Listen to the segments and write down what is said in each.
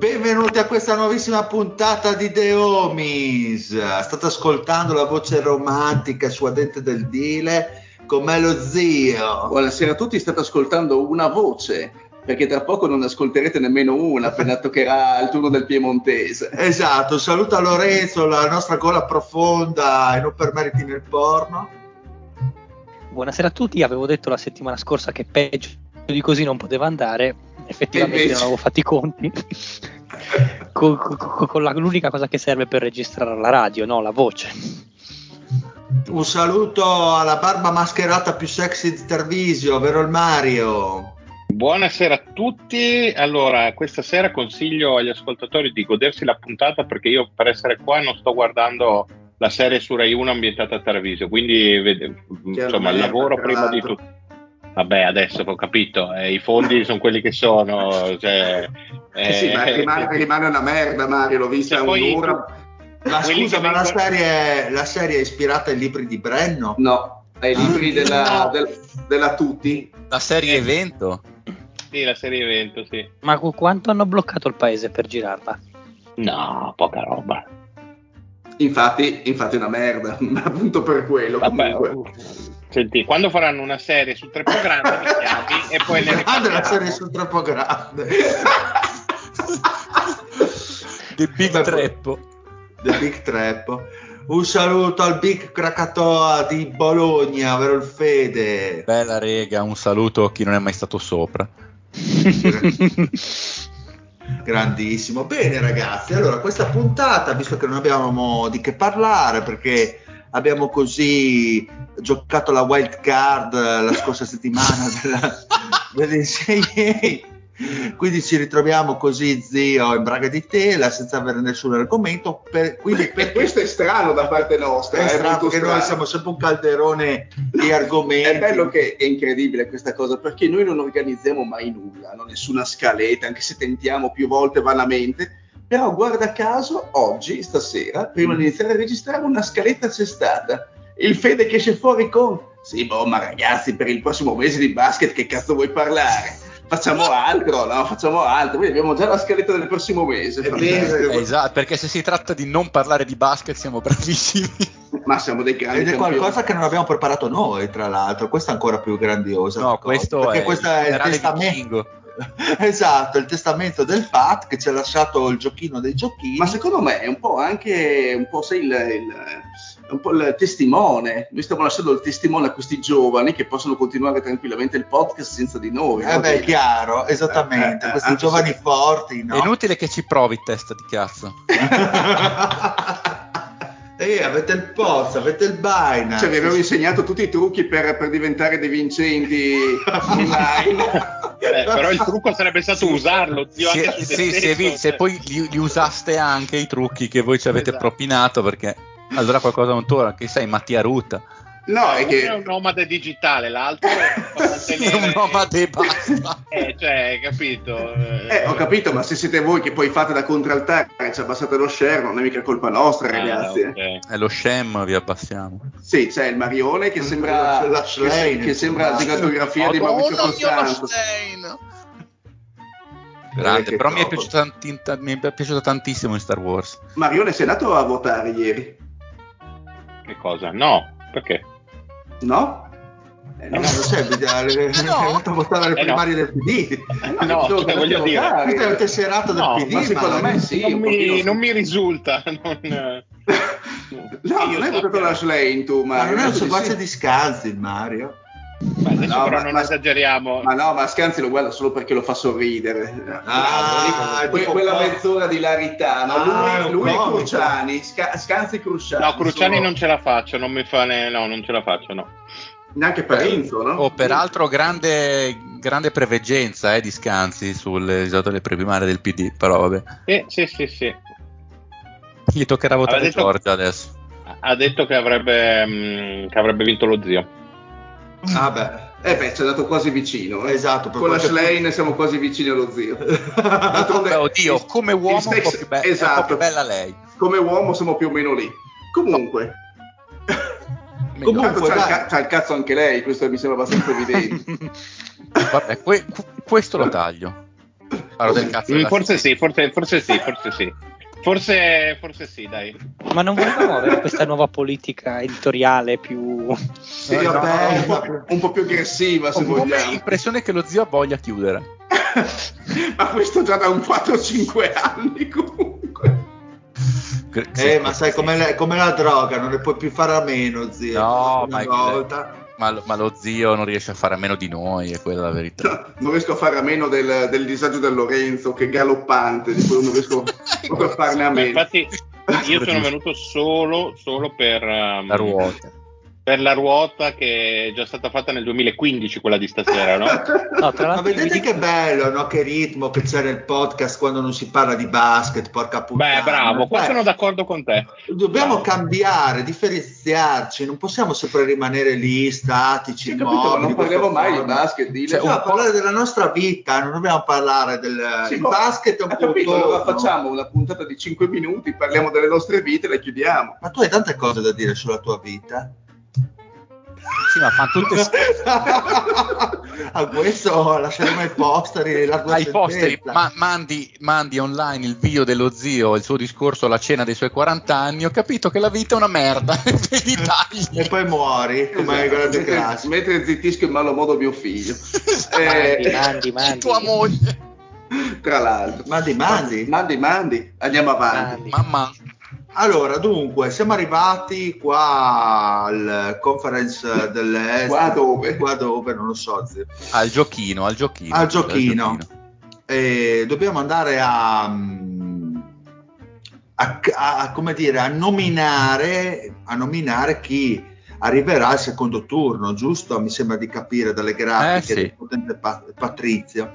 Benvenuti a questa nuovissima puntata di The Homies. State ascoltando la voce romantica e suadente del Dile con me lo zio. Buonasera a tutti, state ascoltando una voce, perché tra poco non ascolterete nemmeno una appena toccherà il turno del piemontese. Esatto, saluta Lorenzo, la nostra gola profonda e non per meriti nel porno. Buonasera a tutti, avevo detto la settimana scorsa che peggio di così non poteva andare, effettivamente invece- non avevo fatto i conti. Con, con- con la- l'unica cosa che serve per registrare la radio, no? La voce. Un saluto alla barba mascherata più sexy di Tervisio, vero il Mario? Buonasera a tutti. Allora, questa sera consiglio agli ascoltatori di godersi la puntata perché io per essere qua non sto guardando la serie su Rai 1 ambientata a Treviso, quindi vede- insomma lavoro prima di tutto. Vabbè, adesso ho capito, eh, i fondi sono quelli che sono. Cioè, Eh sì, ma eh, rimane, rimane una merda, Mario, l'ho vista Cioè, poi- un'ora. Ma scusa, ma la serie, la serie è ispirata ai libri di Brenno? No, ai libri della, No. del- della Tutti. La serie evento? Sì, la serie evento, sì. Ma qu- quanto hanno bloccato il paese per girarla? No, poca roba. Infatti, infatti è una merda, ma appunto per quello. Vabbè, comunque. Senti, quando faranno una serie su tre programmi mi chiami e poi ne Grande la riparliamo. serie sul troppo grande. The Big Vabbè, Treppo. The Big Trap. Un saluto al Big Krakatoa di Bologna, vero il Fede? Bella rega, un saluto a chi non è mai stato sopra. Grandissimo. Bene ragazzi, allora questa puntata, visto che non abbiamo di che parlare perché abbiamo così giocato la wild card eh, la scorsa settimana della, dell'NCAA, quindi ci ritroviamo così zio in braga di tela senza avere nessun argomento, per, quindi E per questo è strano da parte nostra. è è strano molto perché noi strano. siamo sempre un calderone di argomenti. È bello che è incredibile questa cosa perché noi non organizziamo mai nulla, non nessuna scaletta, anche se tentiamo più volte vanamente. Però guarda caso, oggi, stasera, prima di iniziare a registrare, una scaletta c'è stata. Il Fede che esce fuori con Sì, boh, ma ragazzi, per il prossimo mese di basket che cazzo vuoi parlare? Facciamo altro, no? Facciamo altro. Quindi abbiamo già la scaletta del prossimo mese. È vero. Esatto, perché se si tratta di non parlare di basket siamo bravissimi. Ma siamo dei grandi Ed è campioni. qualcosa che non abbiamo preparato noi, tra l'altro. Questa è ancora più grandiosa. No, cosa, questo perché è questo il è il testamento. esatto, il testamento del Pat che ci ha lasciato il giochino dei giochini. Ma secondo me è un po' anche un po', il, il- un po' il testimone. Noi stiamo lasciando il testimone a questi giovani che possono continuare tranquillamente il podcast senza di noi. Eh no? beh, è chiaro, esattamente. Eh, eh, Questi anche giovani se- forti, no? È inutile che ci provi, testa di cazzo. eh, avete il post, avete il Binance. Cioè, vi avevo insegnato tutti i trucchi per, per diventare dei vincenti online. Eh, però il trucco sarebbe stato usarlo, zio, Se, anche stesso, se, vi- cioè. se poi li, li usaste anche i trucchi che voi ci avete Esatto. propinato, perché allora qualcosa non torna, che sei Mattia Ruta. No, è che è un nomade digitale, l'altro è un nomade e basta. Eh, cioè, hai capito? Eh, ho capito, ma se siete voi che poi fate da contraltare e ci abbassate lo share, non è mica colpa nostra, Ah, ragazzi. ok. È lo scem, vi abbassiamo. Sì, c'è il Marione che sembra, La che, Schlein, che sembra la insomma. gigatografia di Maurizio Costanzo. Grande, Eh, però mi è, tanti- ta- mi è piaciuto tantissimo in Star Wars. Marione, sei andato a votare ieri? Che cosa? No, perché? No? Eh, No, non c'è, bisogna- è venuto a votare le Eh, no. primarie del PD. Eh, No, dicevo che cioè, voglio andate a dire- votare. Questa è un tesserato del No, PD, ma secondo ma- me sì. non, mi, non mi risulta. Non, eh, No, non hai votato la Slane tu, Ma Mario. non è un Tu dici seguace di Scanzi il Mario. Beh, adesso No, però ma- non ma- esageriamo. Ma no, ma Scanzi lo guarda solo perché lo fa sorridere. Ah, Que- tipo quella po'. mezz'ora di larità. no? Ah, lui lui e comico. Cruciani, Sca- Scanzi e Cruciani. No, Cruciani sono- non ce la faccio, non mi fa ne... no, non ce la faccio, no. Neanche Parenzo, no? Oh, peraltro grande, grande preveggenza eh, di Scanzi sul delle primarie del PD, però vabbè. Sì, sì, sì, sì. Gli toccherà votare detto- Giorgia adesso. Ha detto che avrebbe, mm, che avrebbe vinto lo zio. Ah beh, Eh beh, ci è andato quasi vicino. eh. esatto. per Con la qualche- Slane siamo quasi vicini allo zio. D'altronde- oddio, come uomo il un po' sex- più be- è un po' esatto. più bella lei. Come uomo siamo più o meno lì. Comunque, Comunque, c'ha, il ca- c'ha il cazzo anche lei, questo mi sembra abbastanza evidente. Vabbè, que- que- questo lo taglio. Parlo del cazzo Mm, Forse sì, forse, forse sì, forse sì. Forse, forse sì, dai. Ma non volevamo avere questa nuova politica editoriale più... Sì, Eh, vabbè, vabbè, un, po', un po' più aggressiva se Ho vogliamo. l'impressione che lo zio voglia chiudere. Ma questo già da un 4-5 anni comunque. Cre- Eh, sì, ma sai com'è la, com'è la droga, non ne puoi più fare a meno, zio. No, Una ma, volta. Ma lo- ma lo zio non riesce a fare a meno di noi, è quella la verità. Non riesco a fare a meno del, del disagio del Lorenzo che è galoppante, di cui non riesco proprio a farne a Ma meno. infatti io sono venuto solo, solo per, um, La ruota. Per la ruota che è già stata fatta nel 2015, quella di stasera, no? No, tra Ma vedete dico- che bello, no? Che ritmo che c'è nel podcast quando non si parla di basket, porca puttana. Beh, bravo, qua sono d'accordo con te. Dobbiamo cambiare, differenziarci, non possiamo sempre rimanere lì statici. Sì, capito, ma immobili, non parliamo mai di forma. basket, dile. Cioè, dobbiamo parlare della nostra vita, non dobbiamo parlare del Sì, il basket è un capito, allora facciamo una puntata di 5 minuti, parliamo delle nostre vite e le chiudiamo. Ma tu hai tante cose da dire sulla tua vita. Sì, ma fanno tutte a questo lasceremo i posteri la tua ai posteri, ma mandi, mandi online il video dello zio, il suo discorso alla cena dei suoi 40 anni, ho capito che la vita è una merda, e poi muori come Esatto, grande mentre, mentre zittisco in malo modo mio figlio. Mandi, Eh, mandi, mandi. tua moglie. tra l'altro. mandi mandi Mandi, mandi, andiamo avanti. Mandi. Mamma, allora dunque siamo arrivati qua al conference dell'est Qua dove? qua dove non lo so al giochino, al giochino. al giochino e dobbiamo andare a, a, a- come dire a nominare a nominare chi arriverà al secondo turno giusto mi sembra di capire dalle grafiche Eh, sì. del potente Pa- Patrizio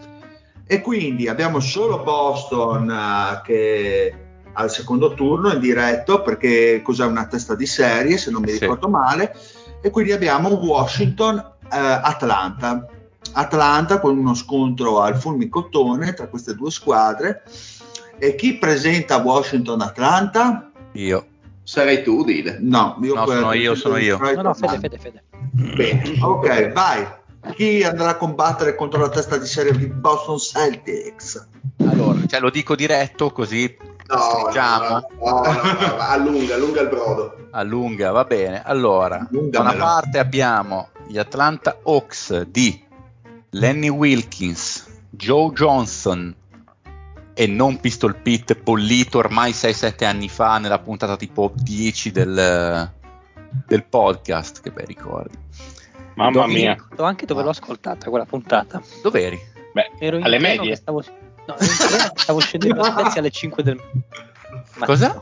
e quindi abbiamo solo Boston eh, che al secondo turno in diretto perché cos'è una testa di serie se non mi Sì. ricordo male e quindi abbiamo Washington eh, Atlanta Atlanta con uno scontro al fulmicotone tra queste due squadre e chi presenta Washington Atlanta? Io. Sarei tu, dile. No, io No, sono io, sono io. No, no, fede, fede, fede. Bene. Ok, vai. Chi andrà a combattere contro la testa di serie di Boston Celtics? Allora, cioè, lo dico diretto così No, stringiamo. no, no, no, no, allunga, allunga il brodo. a lunga, va bene. Allora, da una parte abbiamo gli Atlanta Hawks di Lenny Wilkins, Joe Johnson e non Pistol Pete bollito ormai 6-7 anni fa nella puntata tipo 10 del, del podcast, che bei ricordi. Mamma Dominic- mia. Ricordo anche dove l'ho ascoltata quella puntata. Dov'eri? Beh, Ero in alle medie. stavo, no, ero in treno che stavo scendendo a Spezia alle 5 del mattino. Cosa?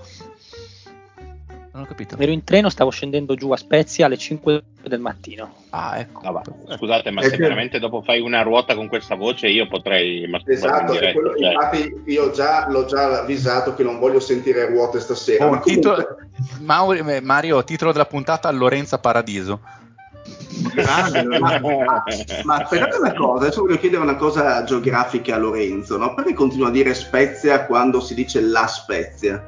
Non ho capito. Ero in treno, stavo scendendo giù a Spezia alle 5 del mattino. Ah, ecco. Vabbè, scusate, ma Eh, se che- veramente dopo fai una ruota con questa voce, io potrei Esatto, diretta. quello- cioè. infatti io già l'ho già avvisato che non voglio sentire ruote stasera. Oh, ma titolo- comunque- Mauri- eh, Mario, titolo della puntata Lorenza Paradiso. Grande, ma, ma- ma aspettate una cosa, adesso voglio chiedere una cosa geografica a Lorenzo, no? Perché continua a dire Spezia quando si dice la Spezia?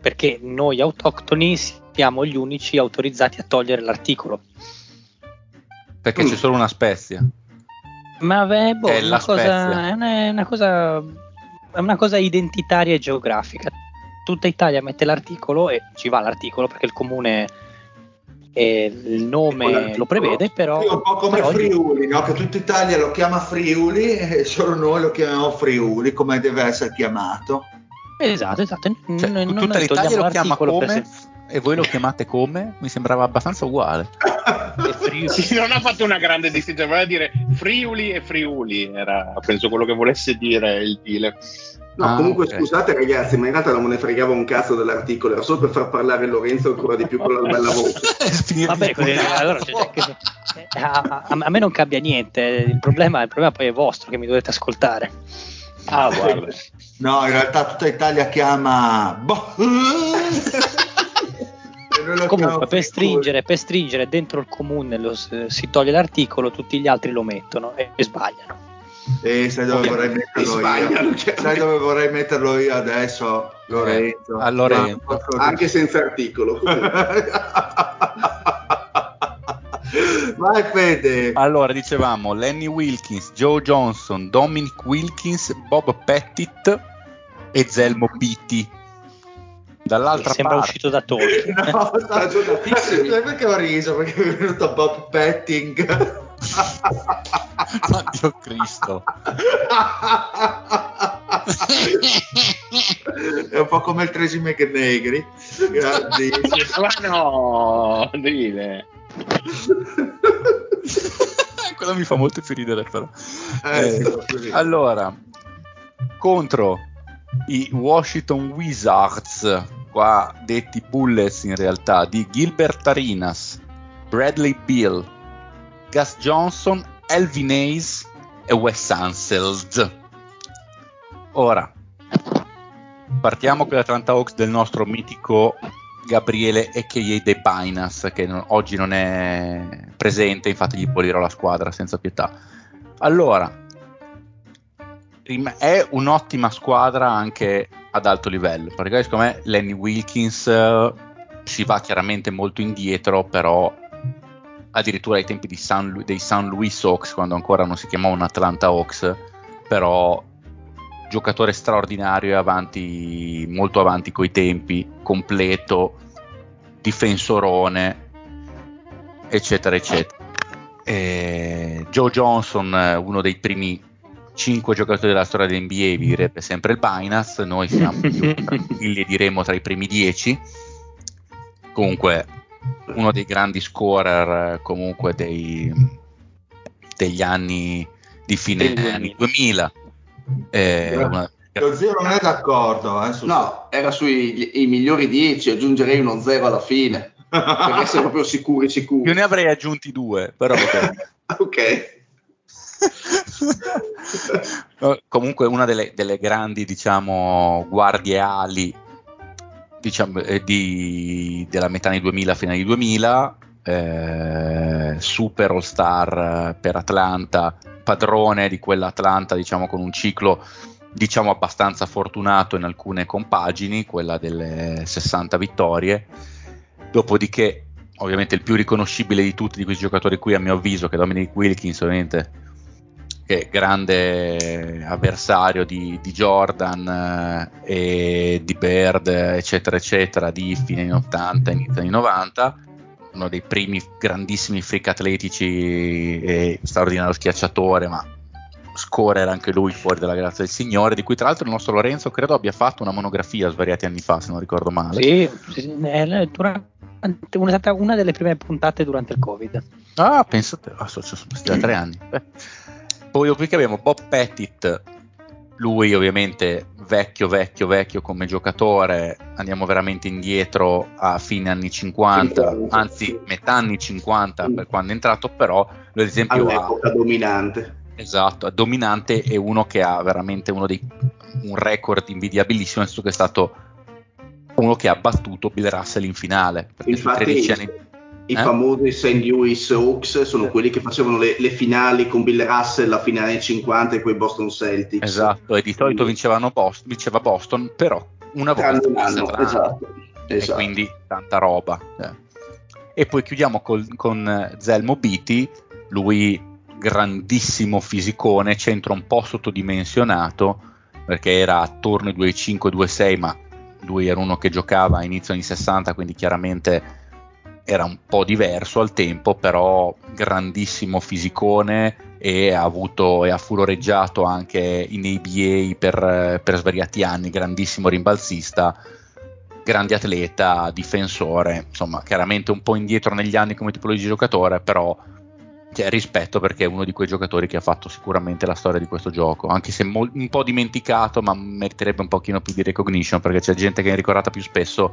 Perché noi autoctoni siamo gli unici autorizzati a togliere l'articolo. Perché Mm. c'è solo una spezia. Ma beh, boh, è una, cosa, è, una, è una cosa è una cosa identitaria e geografica. Tutta Italia mette l'articolo e ci va l'articolo perché il comune e il nome lo prevede, però, Sì, un po' come però- Friuli, no? che tutta Italia lo chiama Friuli e solo noi lo chiamiamo Friuli come deve essere chiamato. Esatto, esatto. Cioè, non tutta l'Italia lo chiama come se- e voi lo chiamate come? Mi sembrava abbastanza uguale. Sì, non ha fatto una grande distinzione, voleva dire Friuli e Friuli, era penso quello che volesse dire il dealer. No, Ah, comunque ok. scusate ragazzi, ma in realtà non me ne fregava un cazzo dell'articolo, era solo per far parlare Lorenzo ancora di più con la bella voce. Vabbè, così, allora, cioè, cioè, che- a, a- a me non cambia niente. Il problema, il problema poi è vostro che mi dovete ascoltare. Ah, guarda. No, in realtà tutta Italia chiama... Comunque, per stringere, per stringere dentro il comune lo si toglie l'articolo, tutti gli altri lo mettono e, e sbagliano. Eh, sai dove vorrei E metterlo sbagliano, io? chiaramente. Sai dove vorrei metterlo io adesso, Lorenzo? a Lorenzo. Anche senza articolo. Vai Fede. Allora, dicevamo Lenny Wilkins, Joe Johnson, Dominic Wilkins, Bob Pettit e Zelmo Pitti. Dall'altra Sembra parte, uscito da Tolkien. No, Ragionatissimi. sai perché ho riso? Perché è venuto Bob Petting. Ma Dio Cristo. è un po' come il Tracy McNegri. Grandissimo. Ma no, dile. Quello mi fa molto più ridere però. Eh, Eh, così. allora, contro i Washington Wizards, qua detti Bullets in realtà, di Gilbert Arenas, Bradley Bill, Gus Johnson, Elvin Hayes e Wes Anseld. Ora, partiamo con l'Atlanta Hawks del nostro mitico Gabriele a.k.a. De Pinas, che non- oggi non è presente, infatti gli pulirò la squadra senza pietà. Allora, è un'ottima squadra anche ad alto livello, perché secondo me Lenny Wilkins eh, si va chiaramente molto indietro, però addirittura ai tempi San dei San Luis Hawks, quando ancora non si chiamavano Atlanta Hawks, però giocatore straordinario e avanti, molto avanti coi tempi, completo, difensorone, eccetera, eccetera. E Joe Johnson, uno dei primi 5 giocatori della storia dell'NBA, vi direbbe sempre il Binance, noi siamo più tranquilli e diremo tra i primi 10. Comunque, uno dei grandi scorer eh, comunque dei, degli anni di fine Del anni 2000. Eh, una- Lo zio non è d'accordo. Eh, su- No, era sui i migliori 10, aggiungerei uno 0 alla fine, per essere proprio sicuri io sicuri. ne avrei aggiunti due, però ok. No, comunque una delle, delle grandi diciamo guardie ali diciamo, eh, di- della metà anni 2000 fine anni 2000 eh, super all star eh, per Atlanta padrone di quell'Atlanta diciamo con un ciclo diciamo abbastanza fortunato in alcune compagini quella delle 60 vittorie. Dopodiché ovviamente il più riconoscibile di tutti di questi giocatori qui a mio avviso che è Dominic Wilkins ovviamente che è grande avversario di, di Jordan eh, e di Bird, eccetera, eccetera, di fine anni 80 inizio anni 90, uno dei primi grandissimi freak atletici e straordinario schiacciatore, ma scorer anche lui fuori dalla grazia del Signore, di cui tra l'altro il nostro Lorenzo credo abbia fatto una monografia svariati anni fa, se non ricordo male. Sì, durante- una, è stata una delle prime puntate durante il Covid. Ah, pensate, ah, so- sono passati da tre anni. Beh. Poi dopodiché abbiamo Bob Pettit, lui ovviamente vecchio, vecchio, vecchio come giocatore, andiamo veramente indietro a fine anni 50, 50, anzi metà anni 50 per quando è entrato, però lui ad esempio ha, All'epoca dominante. esatto, è dominante e uno che ha veramente uno dei, un record invidiabilissimo, nel senso che è stato uno che ha battuto Bill Russell in finale, perché Infatti, 13 anni... I Eh? famosi St. Louis Hawks sono quelli che facevano le, le finali con Bill Russell, la finale anni 50 e poi Boston Celtics. Esatto, e di solito vincevano Boston, vinceva Boston, però una volta Tranne un vinse anno, Atlanta, esatto. e esatto. quindi tanta roba. E poi chiudiamo col- con Zelmo Biti, lui grandissimo fisicone, centro un po' sottodimensionato perché era attorno ai 2,5-2,6 ma lui era uno che giocava a inizio anni 60 quindi chiaramente era un po' diverso al tempo però grandissimo fisicone e ha avuto e ha furoreggiato anche in ABA per, per svariati anni. Grandissimo rimbalzista grande atleta, difensore, insomma, chiaramente un po' indietro negli anni come tipologia di giocatore, però cioè, rispetto perché è uno di quei giocatori che ha fatto sicuramente la storia di questo gioco, anche se mo- un po' dimenticato, ma meriterebbe un pochino più di recognition perché c'è gente che è ricordata più spesso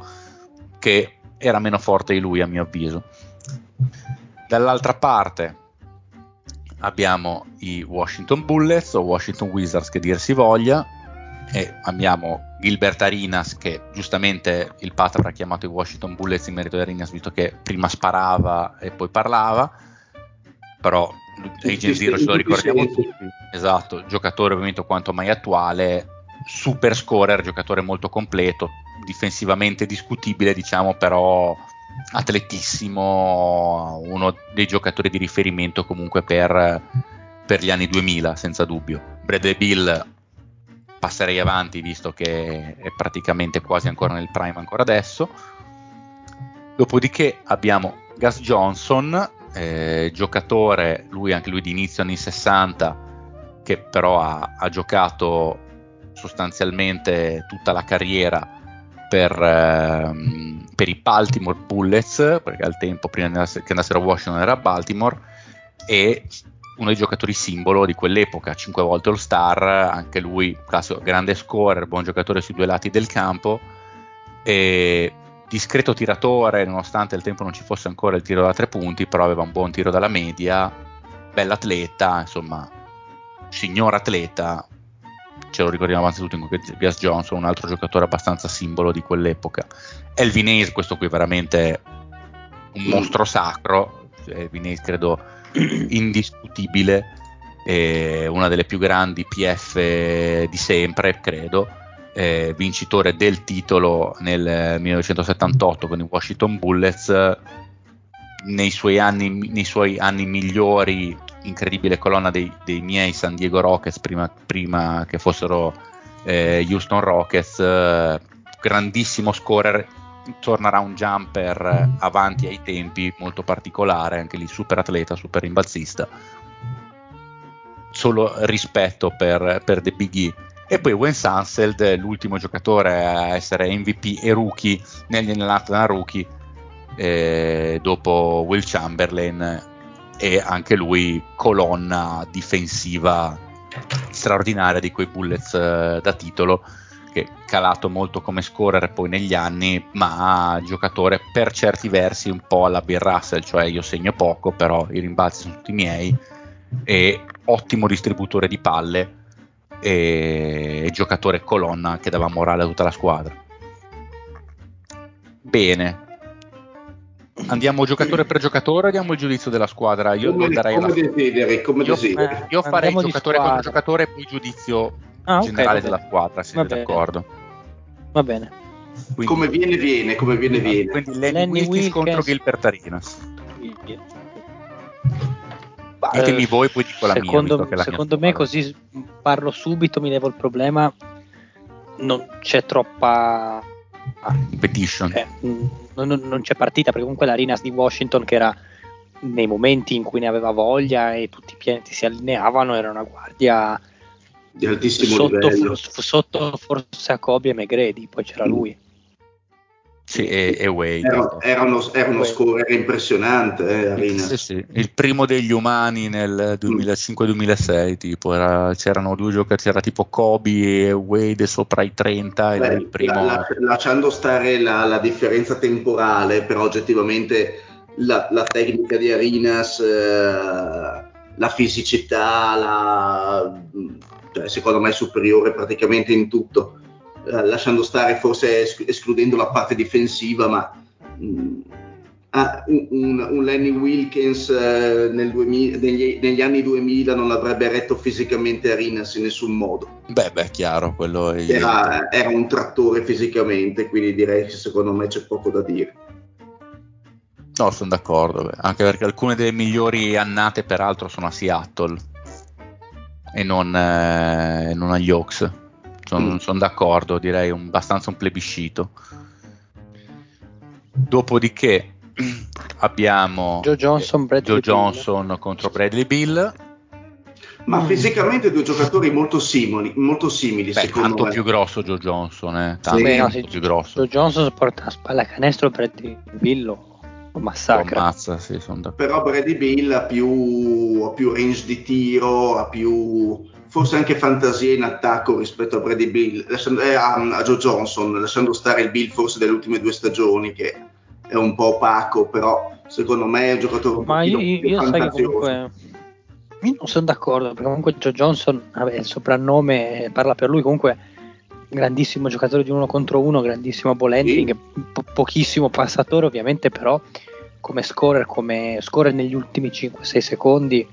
che era meno forte di lui a mio avviso. Dall'altra parte abbiamo i Washington Bullets o Washington Wizards che dir si voglia e abbiamo Gilbert Arinas che giustamente il Pat avrà chiamato i Washington Bullets in merito ad Arinas visto che prima sparava e poi parlava però Agent Zero ce lo ricordiamo tutti esatto, giocatore ovviamente quanto mai attuale super scorer, giocatore molto completo difensivamente discutibile diciamo però atletissimo uno dei giocatori di riferimento comunque per, per gli anni 2000 senza dubbio Bradley Bill passerei avanti visto che è praticamente quasi ancora nel prime ancora adesso. Dopodiché abbiamo Gus Johnson, eh, giocatore, lui anche lui di inizio anni 60, che però ha, ha giocato sostanzialmente tutta la carriera per, ehm, per, i Baltimore Bullets, perché al tempo prima che andassero a Washington era Baltimore, e uno dei giocatori simbolo di quell'epoca, 5 volte All-Star, anche lui classico, grande scorer, buon giocatore sui due lati del campo, discreto tiratore, nonostante al tempo non ci fosse ancora il tiro da tre punti, però aveva un buon tiro dalla media, bell'atleta, insomma, signor atleta, ce lo ricordiamo innanzitutto in Gas Johnson, un altro giocatore abbastanza simbolo di quell'epoca. Elvin Hayes, questo qui veramente un mostro sacro, Elvin Hayes credo indiscutibile, una delle più grandi PF di sempre, credo, eh, vincitore del titolo nel 1978 con i Washington Bullets, nei suoi anni, nei suoi anni migliori, incredibile colonna dei, dei miei San Diego Rockets prima, prima che fossero eh, Houston Rockets, eh, grandissimo scorer tornerà un jumper avanti ai tempi molto particolare, anche lì super atleta, super rimbalzista. Solo rispetto per, per The Big E. E poi Wayne Sanseld, l'ultimo giocatore a essere MVP e rookie negli nell'Atlanta rookie, eh, dopo Will Chamberlain, e anche lui colonna difensiva straordinaria di quei Bullets eh, da titolo che calato molto come scorer poi negli anni, ma giocatore per certi versi un po' alla Bill Russell, cioè io segno poco, però i rimbalzi sono tutti miei, e ottimo distributore di palle e giocatore colonna che dava morale a tutta la squadra. Bene, Andiamo giocatore per giocatore, diamo il giudizio della squadra. Io come, darei come la... desideri, come io, desideri. io farei giocatore per giocatore e poi giudizio ah, generale okay, della squadra, siete Va d'accordo? Va bene. Quindi, come viene, viene, come viene, viene. Quindi Lenny, Lenny Wilkins, Wilkins. contro Gilbert Arenas. Ditemi eh, voi, poi dico la mia. secondo, è la mia secondo me squadra. così parlo subito, mi levo il problema. Non c'è troppa ah, Petition. eh, mm, non, non- c'è partita perché comunque l'Arinas di Washington che era nei momenti in cui ne aveva voglia e tutti i pianeti si allineavano era una guardia Di altissimo sotto, livello. sotto forse a Kobe e McGrady poi c'era lui Sì, e, e Wade. Era, era uno, era uno scorer impressionante, eh. Sì, sì, il primo degli umani nel 2005-2006, tipo, era- c'erano due giocatori, c'era tipo Kobe e Wade sopra i 30 e Beh, il primo... la- la- lasciando stare la, la differenza temporale, però oggettivamente la, la tecnica di Arinas, eh, la fisicità, la, cioè, secondo me è superiore praticamente in tutto. Lasciando stare forse es- escludendo la parte difensiva, ma mh, ah, un, un- un Lenny Wilkins eh, nel 2000 negli, negli anni 2000 non avrebbe retto fisicamente Arinas in nessun modo Beh, beh, chiaro, quello è... era, era un trattore fisicamente, quindi direi che secondo me c'è poco da dire. No, sono d'accordo, beh, anche perché alcune delle migliori annate peraltro sono a Seattle e non, eh, non agli Hawks. Sono, Mm. sono d'accordo, direi un, abbastanza un plebiscito. Dopodiché abbiamo Joe Johnson, Bradley Joe Bill. Johnson contro Bradley Bill, Ma fisicamente due giocatori molto simili, molto simili beh, secondo tanto me. più grosso Joe Johnson, eh, tanto, Sì, Beh, no, più grosso. Joe Johnson porta la spalla a canestro per Billo lo Lo massacra. ammazza, sì. Però Brady Bill ha più, ha più range di tiro, ha più forse anche fantasia in attacco rispetto a Brady Bill, lasciando- eh, a, Joe Johnson, lasciando stare il Bill forse delle ultime due stagioni che è un po' opaco, però secondo me è un giocatore un io, pochino più io comunque io non sono d'accordo perché comunque Joe Johnson vabbè, il soprannome parla per lui comunque grandissimo giocatore di uno contro uno grandissimo ball handling po- pochissimo passatore ovviamente però come scorer come scorer negli ultimi 5-6 secondi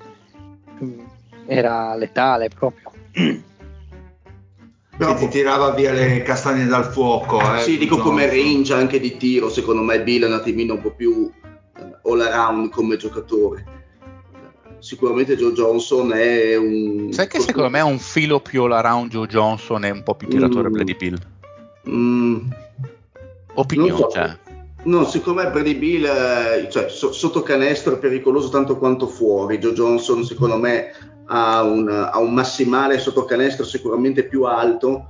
mm, era letale proprio Però Che ti tirava via le castagne dal fuoco. Eh, sì, dico Johnson. come range anche di tiro, secondo me Bill è un attimino un po' più eh, all around come giocatore. Sicuramente Joe Johnson è un... Sai che secondo me è un filo più all around Joe Johnson e un po' più tiratore Mm. Brady Bill. Mm, Opinione, Non so. cioè. No, siccome Brady Bill eh, cioè, so- sotto canestro è pericoloso tanto quanto fuori, Joe Johnson secondo me ha un, ha un massimale sotto canestro sicuramente più alto,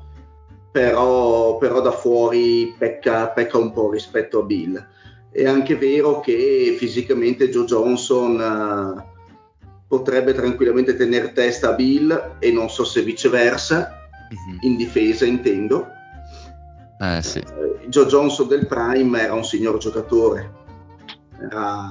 però, però da fuori pecca, pecca un po' rispetto a Bill. È anche vero che fisicamente Joe Johnson eh, potrebbe tranquillamente tenere testa a Bill e non so se viceversa, Mhm. in difesa intendo. Eh sì. Eh, Joe Johnson del Prime era un signor giocatore. Era...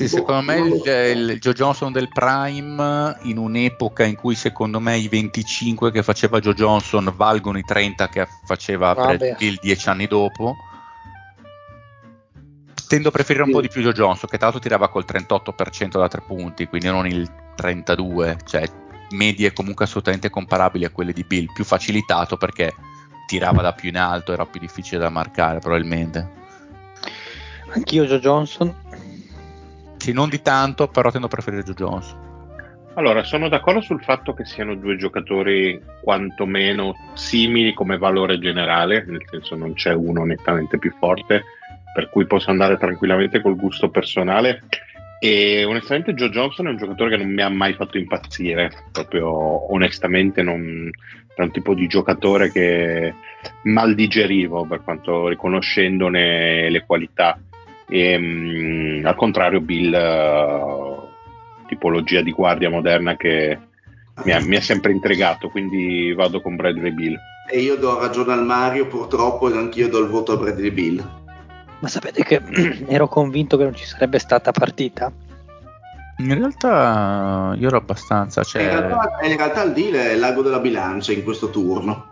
Sì, Boh, secondo me il, il Joe Johnson del Prime, in un'epoca in cui secondo me i 25 che faceva Joe Johnson valgono i 30 che faceva. Brad Bill dieci anni dopo, tendo a preferire un Sì. po' di più Joe Johnson, che tra l'altro tirava col 38% da tre punti, quindi non il 32, cioè medie comunque assolutamente comparabili a quelle di Bill, più facilitato perché tirava da più in alto, era più difficile da marcare probabilmente. anch'io Joe Johnson Sì, non di tanto, però tendo a preferire Joe Johnson. Allora, sono d'accordo sul fatto che siano due giocatori quantomeno simili come valore generale, nel senso non c'è uno nettamente più forte, per cui posso andare tranquillamente col gusto personale. E onestamente Joe Johnson è un giocatore che non mi ha mai fatto impazzire, proprio onestamente non è un tipo di giocatore che mal digerivo per quanto riconoscendone le qualità. E, mm, al contrario, Bill, eh, tipologia di guardia moderna che mi ha, mi ha sempre intrigato, quindi vado con Bradley Bill. E io do ragione al Mario purtroppo e anch'io do il voto a Bradley Bill. ma sapete che ero convinto che non ci sarebbe stata partita In realtà io ero abbastanza, cioè, In, realtà, in realtà il deal è l'ago della bilancia in questo turno.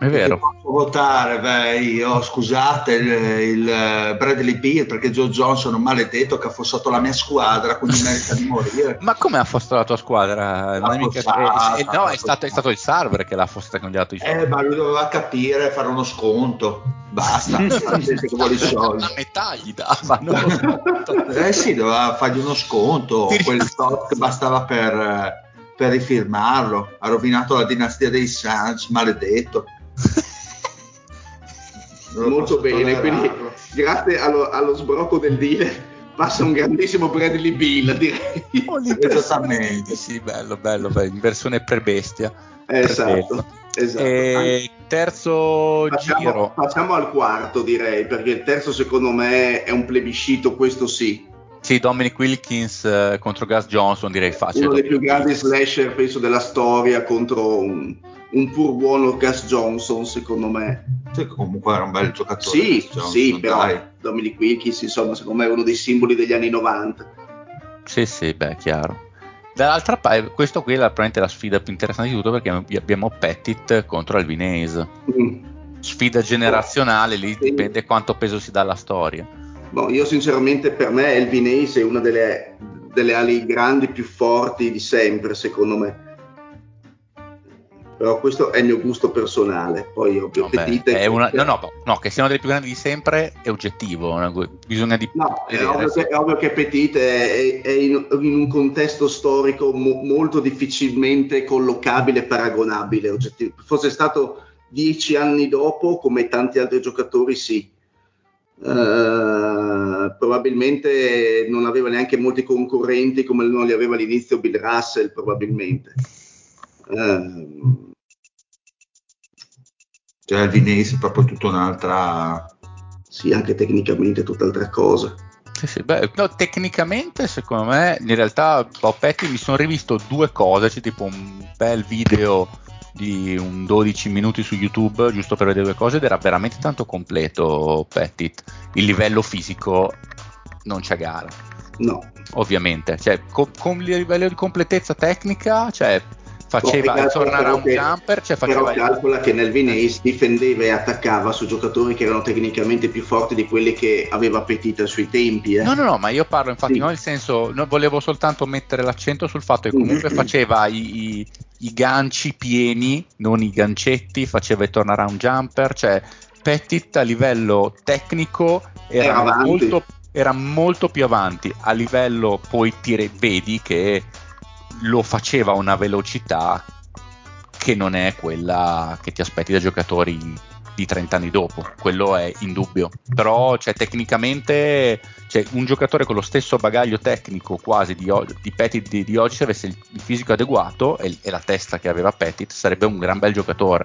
È vero. Posso votare, beh, io scusate il, il Bradley Beal perché Joe Johnson è un maledetto che ha affossato la mia squadra, quindi merita di morire. Ma come ha affossato la tua squadra? È mica- affossata, eh, eh, no, è stato, è stato il server che l'ha affossata con gli altri Eh, ma lui doveva capire, fare uno sconto. Basta, la gente che vuole i soldi. A metà gli lo sconto. Eh sì, doveva fargli uno sconto, quel tot che bastava per, eh, per rifirmarlo. Ha rovinato la dinastia dei Suns, maledetto. Molto bene, quindi grazie allo, allo sbrocco del deal passa un grandissimo Bradley Bill, direi. Oh, Esattamente. Sì, bello, bello, bello, in versione pre-bestia. Esatto, esatto. E terzo Facciamo, giro. facciamo al quarto, direi, perché il terzo secondo me è un plebiscito, questo sì. Sì, Dominic Wilkins eh, contro Gus Johnson, direi facile. Uno dei più grandi Wilkins. slasher, penso, della storia contro un, un pur buono Gus Johnson, secondo me. Sì, comunque era un bel giocatore. Sì, Johnson, sì, però dai. Dominic Wilkins, insomma, secondo me è uno dei simboli degli anni 90. Sì, sì, beh, chiaro. Dall'altra parte, questo qui è la- probabilmente la sfida più interessante di tutto perché abbiamo Pettit contro Alvin Hayes. Mm. Sfida generazionale, lì Sì. dipende quanto peso si dà alla storia. Boh, io sinceramente per me Elvin Hayes è una delle, delle ali grandi più forti di sempre, secondo me. Però questo è il mio gusto personale. Poi ovvio, Vabbè, Petite è una- no, no, no, che siano delle più grandi di sempre è oggettivo, bisogna di No, è ovvio, che, è ovvio che Petit è, è in, in un contesto storico mo- molto difficilmente collocabile e paragonabile. oggettiv- Fosse stato dieci anni dopo, come tanti altri giocatori, sì. Eh, probabilmente non aveva neanche molti concorrenti come non li aveva all'inizio Bill Russell, probabilmente. Ehm, Cioè Alvin Ace è proprio tutta un'altra... sì, anche tecnicamente tutt'altra cosa. Sì, sì, beh, no, tecnicamente secondo me in realtà Petty mi sono rivisto due cose, c'è tipo un bel video di un 12 minuti su YouTube giusto per vedere due cose ed era veramente tanto completo Pettit. Il livello fisico non c'è gara, No, ovviamente, cioè co- con il livello di completezza tecnica, cioè faceva No, il calcola turnaround però che- jumper, cioè Però faceva il- calcola che nel Ace difendeva e attaccava su giocatori che erano tecnicamente più forti di quelli che aveva Petit ai suoi tempi. eh. No, no, no, ma io parlo infatti, Sì. no, nel senso, no, volevo soltanto mettere l'accento sul fatto che comunque Mm. faceva i, i- i ganci pieni, non i gancetti, faceva i turnaround jumper, cioè Pettit a livello tecnico era, Era molto, era molto più avanti, a livello poi ti re- vedi che lo faceva a una velocità che non è quella che ti aspetti da giocatori di 30 anni dopo, quello è indubbio. Però cioè, tecnicamente cioè, un giocatore con lo stesso bagaglio tecnico quasi di, di Petit di, di oggi, se avesse il, il fisico adeguato e, e la testa che aveva Petit, sarebbe un gran bel giocatore.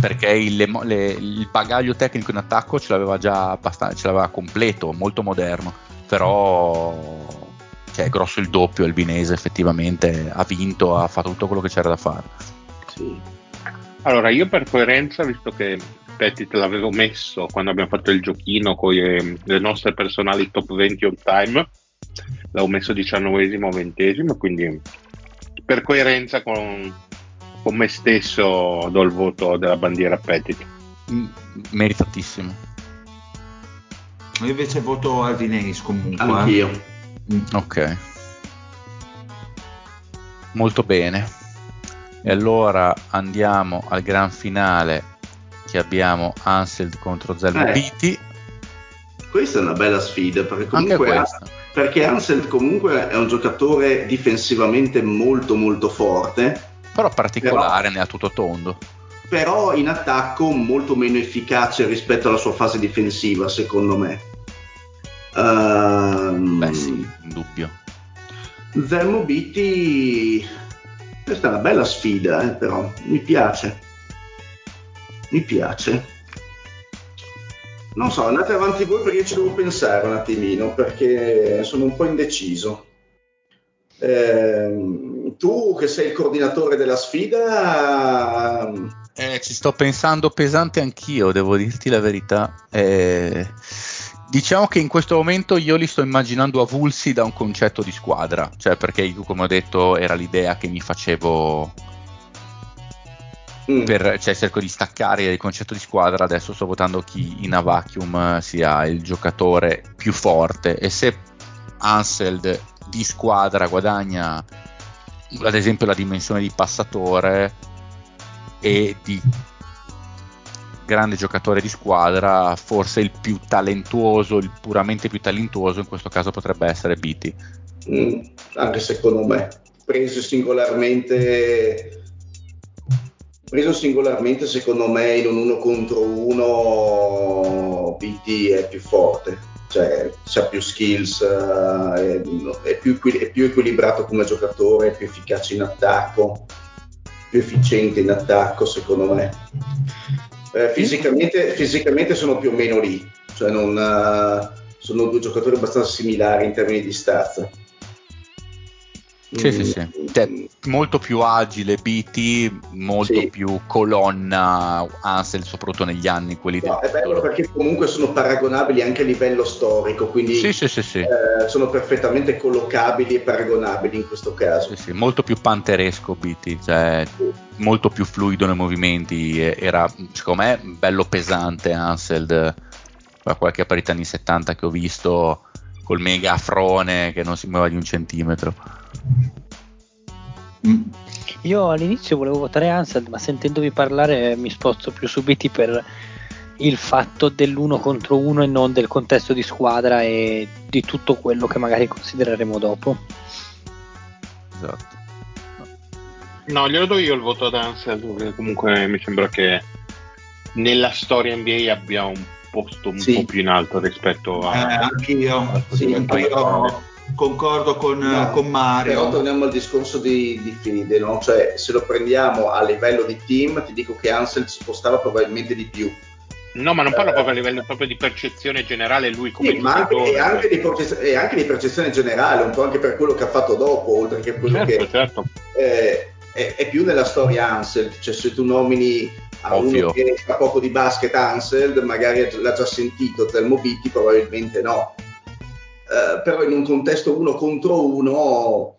Perché il, le le- il bagaglio tecnico in attacco ce l'aveva già abbastanza, ce l'aveva completo, molto moderno. Però cioè, è grosso il doppio il Vinese effettivamente ha vinto, ha fatto tutto quello che c'era da fare. Sì. Allora, io per coerenza, visto che Petit l'avevo messo quando abbiamo fatto il giochino con i- le nostre personali top 20 on time, l'avevo messo diciannovesimo o ventesimo, quindi per coerenza con, con me stesso do il voto della bandiera Petit. Mm, Meritatissimo. Io invece voto Alvin Ace comunque. eh. Anch'io. Mm. Ok. Molto bene. E allora andiamo al gran finale che abbiamo Anseld contro Zelmo Eh. Questa è una bella sfida perché comunque, perché Ansel comunque è un giocatore difensivamente molto molto forte, Però particolare, ne ha tutto tondo. però in attacco molto meno efficace rispetto alla sua fase difensiva, secondo me. Ehm, Beh sì, in dubbio. Zelmo Bitti, questa è una bella sfida, eh, però mi piace. Mi piace. Non so, andate avanti voi perché ci devo pensare un attimino, perché sono un po' indeciso. Ehm, tu che sei il coordinatore della sfida, Eh, ci sto pensando pesante anch'io, devo dirti la verità. Eh, diciamo che in questo momento io li sto immaginando avulsi da un concetto di squadra, cioè perché io, come ho detto, era l'idea che mi facevo mm, per, cioè cerco di staccare il concetto di squadra, adesso sto votando chi in a vacuum sia il giocatore più forte. E se Anseld di squadra guadagna ad esempio la dimensione di passatore e di grande giocatore di squadra, forse il più talentuoso, il puramente più talentuoso in questo caso potrebbe essere Beatty. mm, anche secondo me, preso singolarmente, preso singolarmente secondo me in un uno contro uno BT è più forte, cioè ha più skills, eh, è, è più, è più equilibrato come giocatore, è più efficace in attacco, più efficiente in attacco secondo me. Eh, fisicamente, fisicamente sono più o meno lì, cioè non, eh, sono due giocatori abbastanza similari in termini di stazza. Sì, sì, sì. Cioè, molto più agile BT, molto più colonna Ansel, soprattutto negli anni quelli No, del è bello perché comunque sono paragonabili anche a livello storico, quindi Sì, sì, sì, sì. eh, sono perfettamente collocabili e paragonabili in questo caso. Sì, sì, molto più panteresco BT, cioè molto più fluido nei movimenti, era secondo me bello pesante Anseld, da qualche partita anni 70 che ho visto col mega afrone che non si muoveva di un centimetro. Mm. Io all'inizio volevo votare Ansel, ma sentendovi parlare mi sposto più su BT per il fatto dell'uno contro uno e non del contesto di squadra e di tutto quello che magari considereremo dopo. Esatto. No, glielo do io il voto ad Ansel, perché comunque mi sembra che nella storia NBA abbia un posto un Sì. po' più in alto rispetto a... Eh, anch'io, sì, anch'io concordo con, No, con Mario. Però torniamo al discorso di, di Fide, no? Cioè, se lo prendiamo a livello di team, ti dico che Ansel si spostava probabilmente di più. No, ma non parlo Eh. proprio a livello proprio di percezione generale, lui come Sì, ma anche, giocatore. e, anche di e anche di percezione generale, un po' anche per quello che ha fatto dopo, oltre che quello Certo, che certo. eh, è, è più nella storia Ansel, cioè se tu nomini a Ovvio. uno che fa poco di basket Ansel, magari l'ha già sentito, Telmo Bitti probabilmente no. Eh, però in un contesto uno contro uno,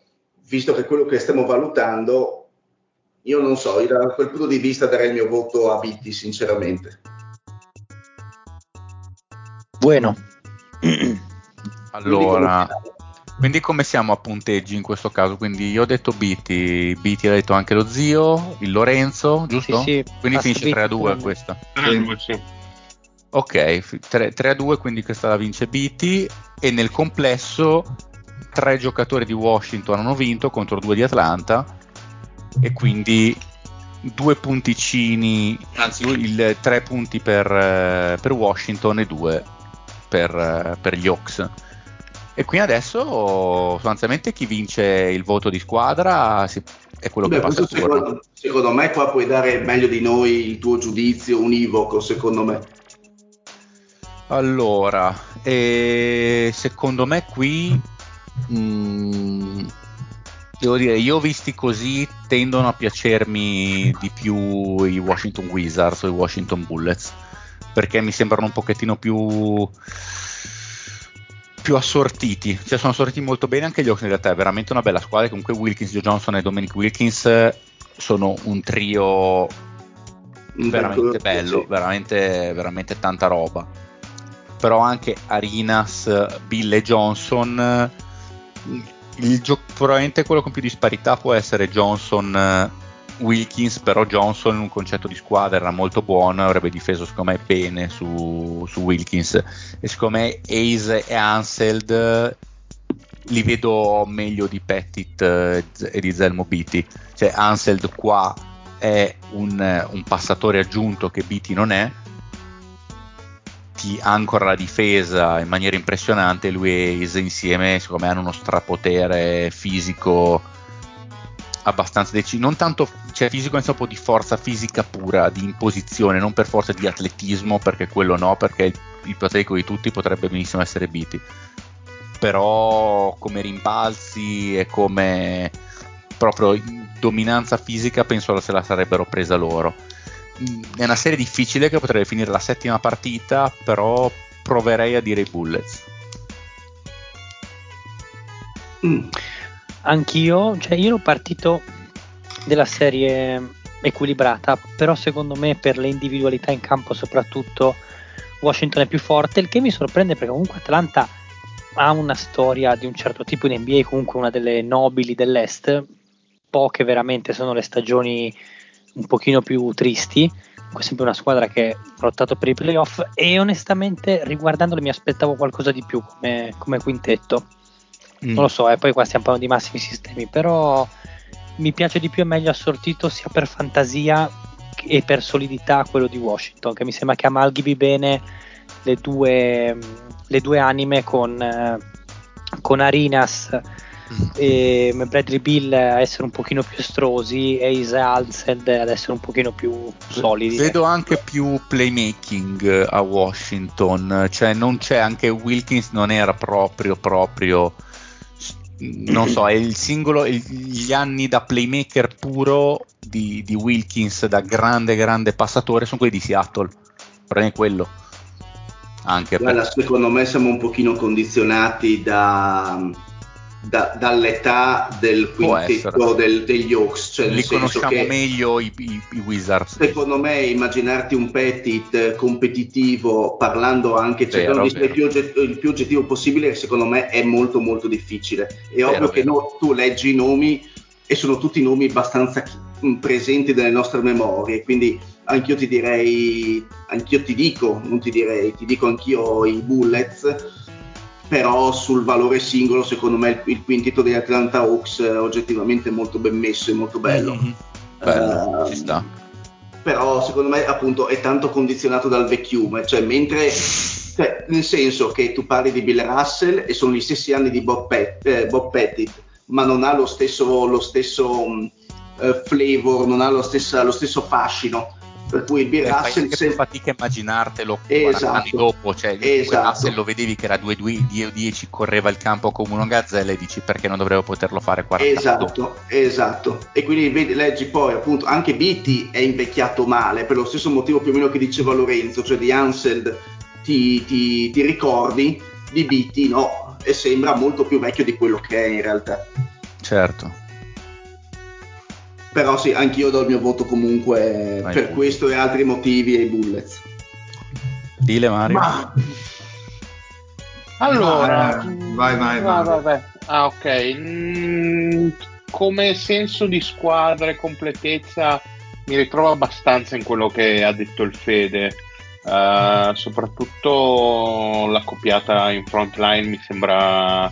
visto che è quello che stiamo valutando, io non so, io da quel punto di vista darei il mio voto a Bitti, sinceramente. Bueno. Allora, quindi come siamo a punteggi in questo caso? Quindi io ho detto Biti, Biti ha detto anche lo zio, il Lorenzo, giusto? Sì, sì, quindi passa finisce 3 a 2 Biti. questa. Ah, sì. Ok, fi- 3, 3 a 2, quindi questa la vince Biti e nel complesso tre giocatori di Washington hanno vinto contro due di Atlanta e quindi due punticini, anzi il, tre punti per, eh, per Washington e due per, eh, per gli Hawks. E quindi adesso sostanzialmente chi vince il voto di squadra si- è quello Beh, che passa secondo, secondo me qua puoi dare meglio di noi il tuo giudizio univoco, secondo me. Allora, eh, secondo me qui mm, devo dire, io visti così tendono a piacermi di più i Washington Wizards o i Washington Bullets perché mi sembrano un pochettino più più assortiti, cioè sono assortiti molto bene anche gli Hawks in realtà è veramente una bella squadra, comunque Wilkins, Joe Johnson e Dominic Wilkins sono un trio veramente bello, veramente, veramente tanta roba. Però anche Arinas, Bill e Johnson, gio- probabilmente quello con più disparità può essere Johnson Wilkins, però Johnson in un concetto di squadra era molto buono, avrebbe difeso secondo me bene su, su Wilkins. E secondo me Ace e Anseld li vedo meglio di Pettit eh, e di Zelmo Beatty. Cioè Anseld qua è un, un passatore aggiunto che Beatty non è ti ancora la difesa in maniera impressionante lui e Ace insieme secondo me hanno uno strapotere fisico abbastanza deciso non tanto cioè fisico nel senso di forza fisica pura di imposizione non per forza di atletismo perché quello no perché il, il di tutti potrebbe benissimo essere Beatty. Però come rimbalzi e come proprio dominanza fisica penso se la sarebbero presa loro è una serie difficile che potrebbe finire la settima partita però proverei a dire i Bullets Mm. Anch'io, cioè io ero partito della serie equilibrata, però secondo me per le individualità in campo soprattutto Washington è più forte, il che mi sorprende perché comunque Atlanta ha una storia di un certo tipo in NBA, comunque una delle nobili dell'Est, poche veramente sono le stagioni un pochino più tristi, comunque è sempre una squadra che ha lottato per i playoff e onestamente riguardandolo mi aspettavo qualcosa di più come, come quintetto Mm. non lo so, e poi qua stiamo parlando di massimi sistemi, però mi piace di più e meglio assortito sia per fantasia e per solidità quello di Washington, che mi sembra che amalghi bene le due, le due anime con, eh, con Arinas e Bradley Bill a essere un pochino più estrosi e Isa Alsed ad essere un pochino più solidi. Vedo anche più playmaking eh, a Washington, cioè non c'è anche Wilkins, non era proprio proprio non so, è il singolo, il- gli anni da playmaker puro di, di Wilkins, da grande grande passatore, sono quelli di Seattle, prendi quello. Anche Guarda, perché secondo me siamo un pochino condizionati da, da- dall'età del quintetto del- degli Hawks. Cioè li conosciamo che meglio i, i- i Wizards. Secondo me immaginarti un Petit competitivo parlando anche cercando di essere il più, oggettivo possibile secondo me è molto molto difficile è Vero, ovvio che vero. no- tu leggi i nomi e sono tutti nomi abbastanza presenti nelle nostre memorie, quindi anch'io ti direi, anch'io ti dico, non ti direi, ti dico anch'io i Bullets, però sul valore singolo secondo me il, il quintetto degli Atlanta Hawks è oggettivamente molto ben messo e molto bello. Mhm. Bello, Eh, ci sta. però secondo me appunto è tanto condizionato dal vecchiume, cioè mentre cioè, nel senso che tu parli di Bill Russell e sono gli stessi anni di Bob, Pet- eh, Bob Pettit, ma non ha lo stesso, lo stesso mh, eh, flavor, non ha lo, stessa- lo stesso fascino. Per cui Bill Eh, fai Russell anche se- fatica a immaginartelo 40 Esatto. anni dopo, cioè Esatto. Russell lo vedevi che era 2-10, correva il campo come una gazzella e dici perché non dovrebbero poterlo fare 40 anni dopo. Esatto, esatto. E quindi vedi, leggi poi appunto anche Beatty è invecchiato male per lo stesso motivo più o meno che diceva Lorenzo, cioè di Anseld ti, ti- ti ricordi, di Beatty no, e sembra molto più vecchio di quello che è in realtà. Certo. Però sì, anch'io do il mio voto comunque Vai. per questo e altri motivi ai Bullets. Dile Mario. Ma Allora, vai, vai, ah, vai. vabbè. Ah, ok. Mm, come senso di squadra e completezza mi ritrovo abbastanza in quello che ha detto il Fede. Eh, soprattutto la coppiata in front line mi sembra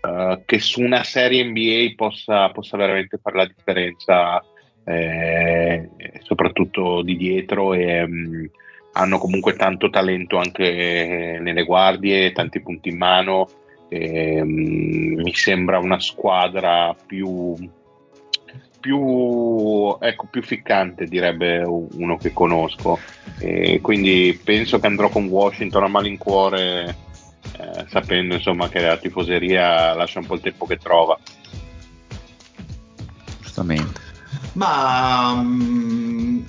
eh, che su una serie NBA possa, possa veramente fare la differenza, eh, soprattutto di dietro. E, mm, hanno comunque tanto talento anche nelle guardie, tanti punti in mano. e, mm, mi sembra una squadra più, più, ecco, più ficcante, direbbe uno che conosco. E quindi penso che andrò con Washington a malincuore, eh, sapendo insomma che la tifoseria lascia un po' il tempo che trova. Giustamente. Ma mm,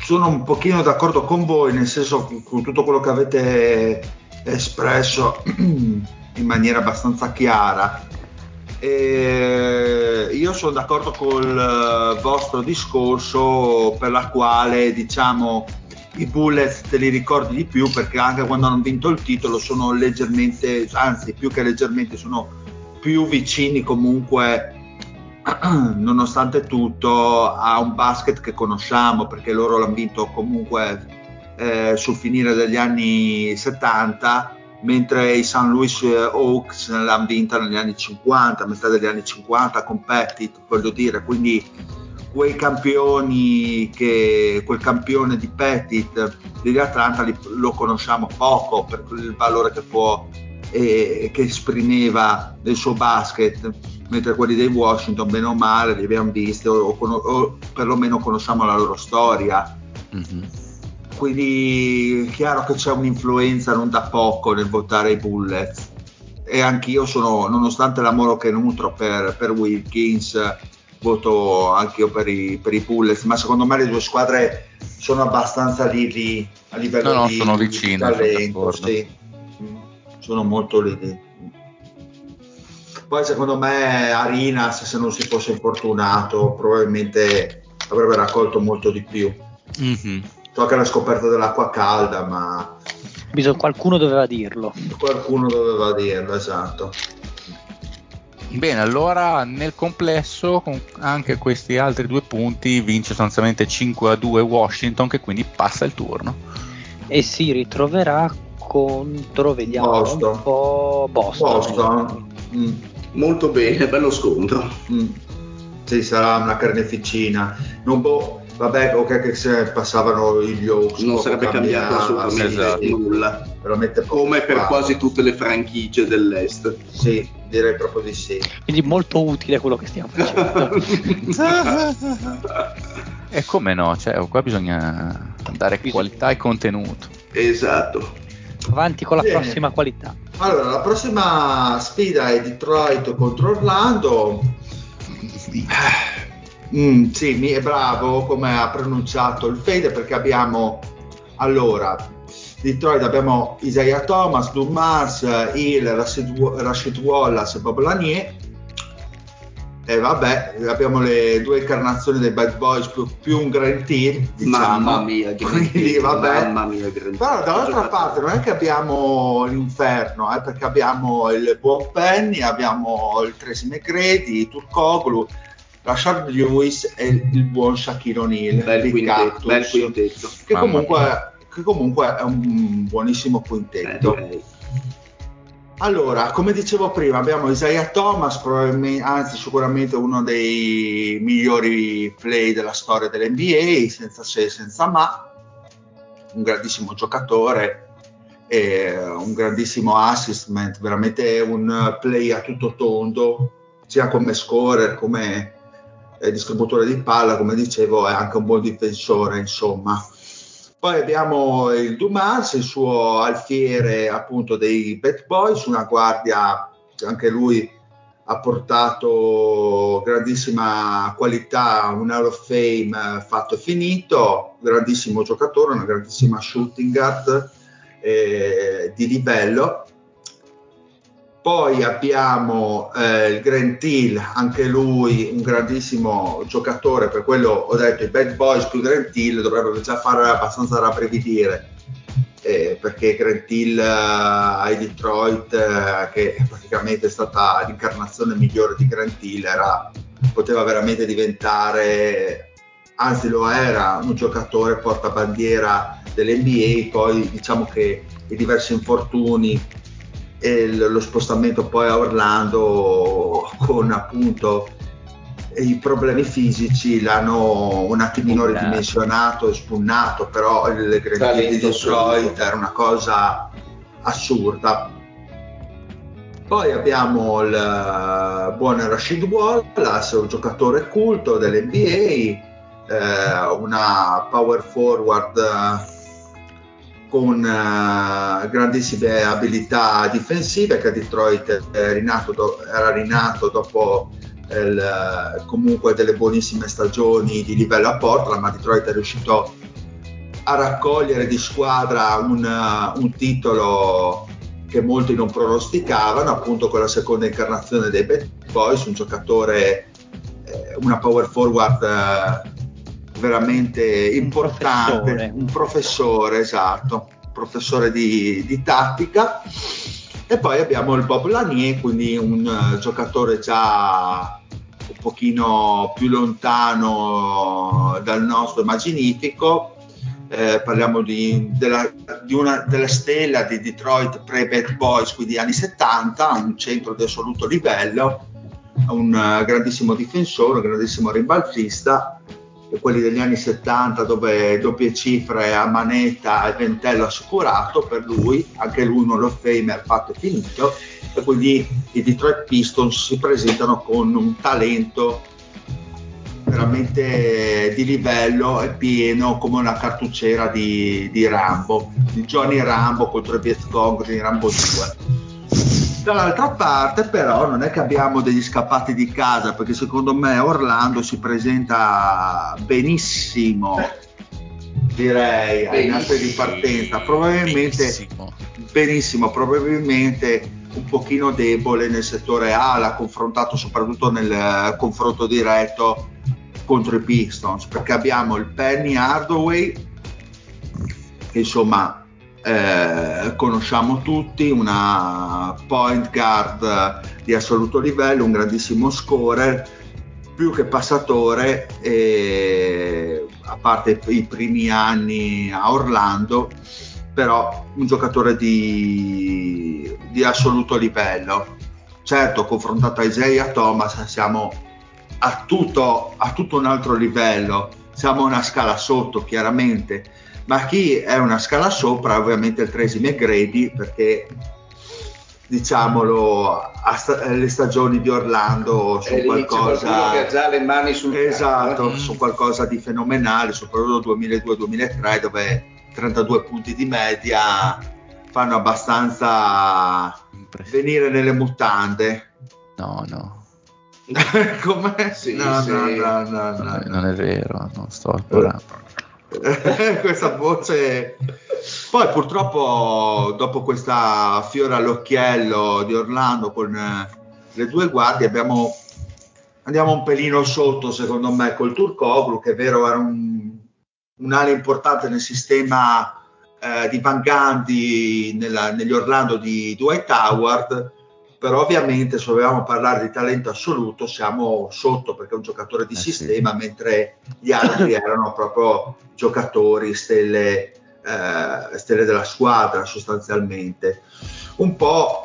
sono un pochino d'accordo con voi, nel senso che con tutto quello che avete espresso in maniera abbastanza chiara. E io sono d'accordo col eh, vostro discorso per la quale diciamo i Bullets te li ricordi di più perché anche quando hanno vinto il titolo sono leggermente, anzi più che leggermente sono più vicini comunque nonostante tutto a un basket che conosciamo perché loro l'hanno vinto comunque eh, sul finire degli anni 70 mentre i St. Louis Hawks l'hanno vinta negli anni 50 a metà degli anni 50 con Pettit voglio dire quindi quei campioni che quel campione di Pettit degli Atlanta li- lo conosciamo poco per il valore che può e che esprimeva nel suo basket mentre quelli dei Washington bene o male li abbiamo visti o, o o perlomeno conosciamo la loro storia Mhm. quindi è chiaro che c'è un'influenza non da poco nel votare i Bullets e anch'io sono nonostante l'amore che nutro per, per Wilkins voto anch'io per i, per i Bullets ma secondo me le due squadre sono abbastanza lì, lì a livello No, no, di sono vicine, sono talento d'accordo. sì. Mm, sono molto lì, lì. poi secondo me Arinas se non si fosse infortunato probabilmente avrebbe raccolto molto di più Mhm. so che è la scoperta dell'acqua calda ma Bisogna- qualcuno doveva dirlo. qualcuno doveva dirlo esatto Bene, allora nel complesso con anche questi altri due punti vince sostanzialmente 5 a 2 Washington che quindi passa il turno. E si ritroverà contro, vediamo Boston. un po' Boston. Boston Mm, Molto bene, bello scontro. mm. sì sarà una carneficina non boh vabbè ok che se passavano gli Hawks Non sarebbe cambiato assolutamente esatto. nulla. Come per quasi tutte le franchigie dell'Est. sì direi proprio di sì Quindi molto utile quello che stiamo facendo. E come no, cioè, qua bisogna dare Bisogna- qualità e contenuto. esatto. Avanti con la Bene. prossima qualità. allora la prossima sfida è Detroit contro Orlando Mm, sì, mi è bravo come ha pronunciato il Fede perché abbiamo allora Detroit abbiamo Isaiah Thomas, Dumas, Hill, Rashid, Wallace e Bob Lanier e vabbè abbiamo le due incarnazioni dei Bad Boys più, più un Grand Team diciamo. Mamma mia, quindi vabbè Mamma mia, che però dall'altra parte non è che abbiamo l'inferno, eh, perché abbiamo il buon Penny, abbiamo il Tracy McGrady, Turkoglu, Rashard Lewis e il buon Shaquille O'Neal Bel quintetto, bel quintetto. che, Mamma comunque, che comunque è un buonissimo Eh, quintetto. direi. Allora, come dicevo prima, abbiamo Isaiah Thomas, anzi sicuramente uno dei migliori play della storia dell'NBA, senza se e senza ma, un grandissimo giocatore, un grandissimo assistment, veramente un play a tutto tondo, sia come scorer, come eh, distributore di palla, come dicevo, è anche un buon difensore, insomma. Poi abbiamo il Dumas, il suo alfiere appunto dei Bad Boys, una guardia che anche lui ha portato grandissima qualità, un Hall of Fame fatto e finito, grandissimo giocatore, una grandissima shooting guard eh, di livello. Poi abbiamo eh, il Grant Hill, anche lui un grandissimo giocatore, per quello ho detto i Bad Boys più Grant Hill dovrebbero già fare abbastanza rabbrividire, eh, perché Grant Hill eh, ai Detroit, eh, che praticamente è stata l'incarnazione migliore di Grant Hill, era, poteva veramente diventare, anzi lo era, un giocatore portabandiera dell'NBA, poi diciamo che i diversi infortuni e lo spostamento poi a Orlando con appunto i problemi fisici l'hanno un attimino ridimensionato e spunnato, però il Grant Hill di Detroit era una cosa assurda. Poi abbiamo il eh, buon Rashid Wallace, un giocatore culto dell'NBA, eh, una power forward eh, con eh, grandissime abilità difensive che a Detroit rinato do- era rinato dopo il- comunque delle buonissime stagioni di livello a Portland, ma Detroit è riuscito a raccogliere di squadra un, uh, un titolo che molti non pronosticavano, appunto con la seconda incarnazione dei Bad Boys, un giocatore, eh, una power forward eh, veramente importante, professore. un professore, esatto, un professore di, di tattica. E poi abbiamo il Bob Lanier, quindi un eh, giocatore già un pochino più lontano dal nostro immaginifico. Eh, parliamo di, della, di una, della stella di Detroit pre-Bad Boys, quindi anni 70, un centro di assoluto livello, un eh, grandissimo difensore, un grandissimo ribalzista, e quelli degli anni 70 dove doppie cifre a manetta e ventello assicurato per lui, anche lui un Hall of Famer fatto e finito, e quindi i Detroit Pistons si presentano con un talento veramente di livello e pieno come una cartucciera di, di Rambo, di Johnny Rambo contro i Viet Cong di Rambo 2. Dall'altra parte però non è che abbiamo degli scappati di casa perché secondo me Orlando si presenta benissimo direi ai nastri di partenza probabilmente Benissimo. benissimo probabilmente un pochino debole nel settore A l'ha confrontato soprattutto nel eh, confronto diretto contro i Pistons perché abbiamo il Penny Hardaway che insomma eh, conosciamo tutti, una point guard di assoluto livello, un grandissimo scorer, più che passatore, e, a parte i primi anni a Orlando, però un giocatore di, di assoluto livello. Certo, confrontato a Isaiah Thomas siamo a tutto, a tutto un altro livello, siamo una scala sotto chiaramente, ma chi è una scala sopra ovviamente il Tracy McGrady perché diciamolo a sta- le stagioni di Orlando sono qualcuno qualcosa che ha già le mani sul esatto, campo, eh. sono qualcosa di fenomenale soprattutto 2002-2003 dove 32 punti di media fanno abbastanza venire nelle mutande No, no, come? Sì, no, sì. no, no, no, non no. è, non è vero, non sto ancora. questa voce. Poi purtroppo dopo questa fiora all'occhiello di Orlando con eh, le due guardie abbiamo andiamo un pelino sotto secondo me col Turcoglu che è vero era un, un'ala importante nel sistema eh, di Van Gundy nella- negli Orlando di Dwight Howard però ovviamente se volevamo parlare di talento assoluto siamo sotto perché è un giocatore di Eh sì. sistema, mentre gli altri erano proprio giocatori, stelle, eh, stelle della squadra sostanzialmente. Un po'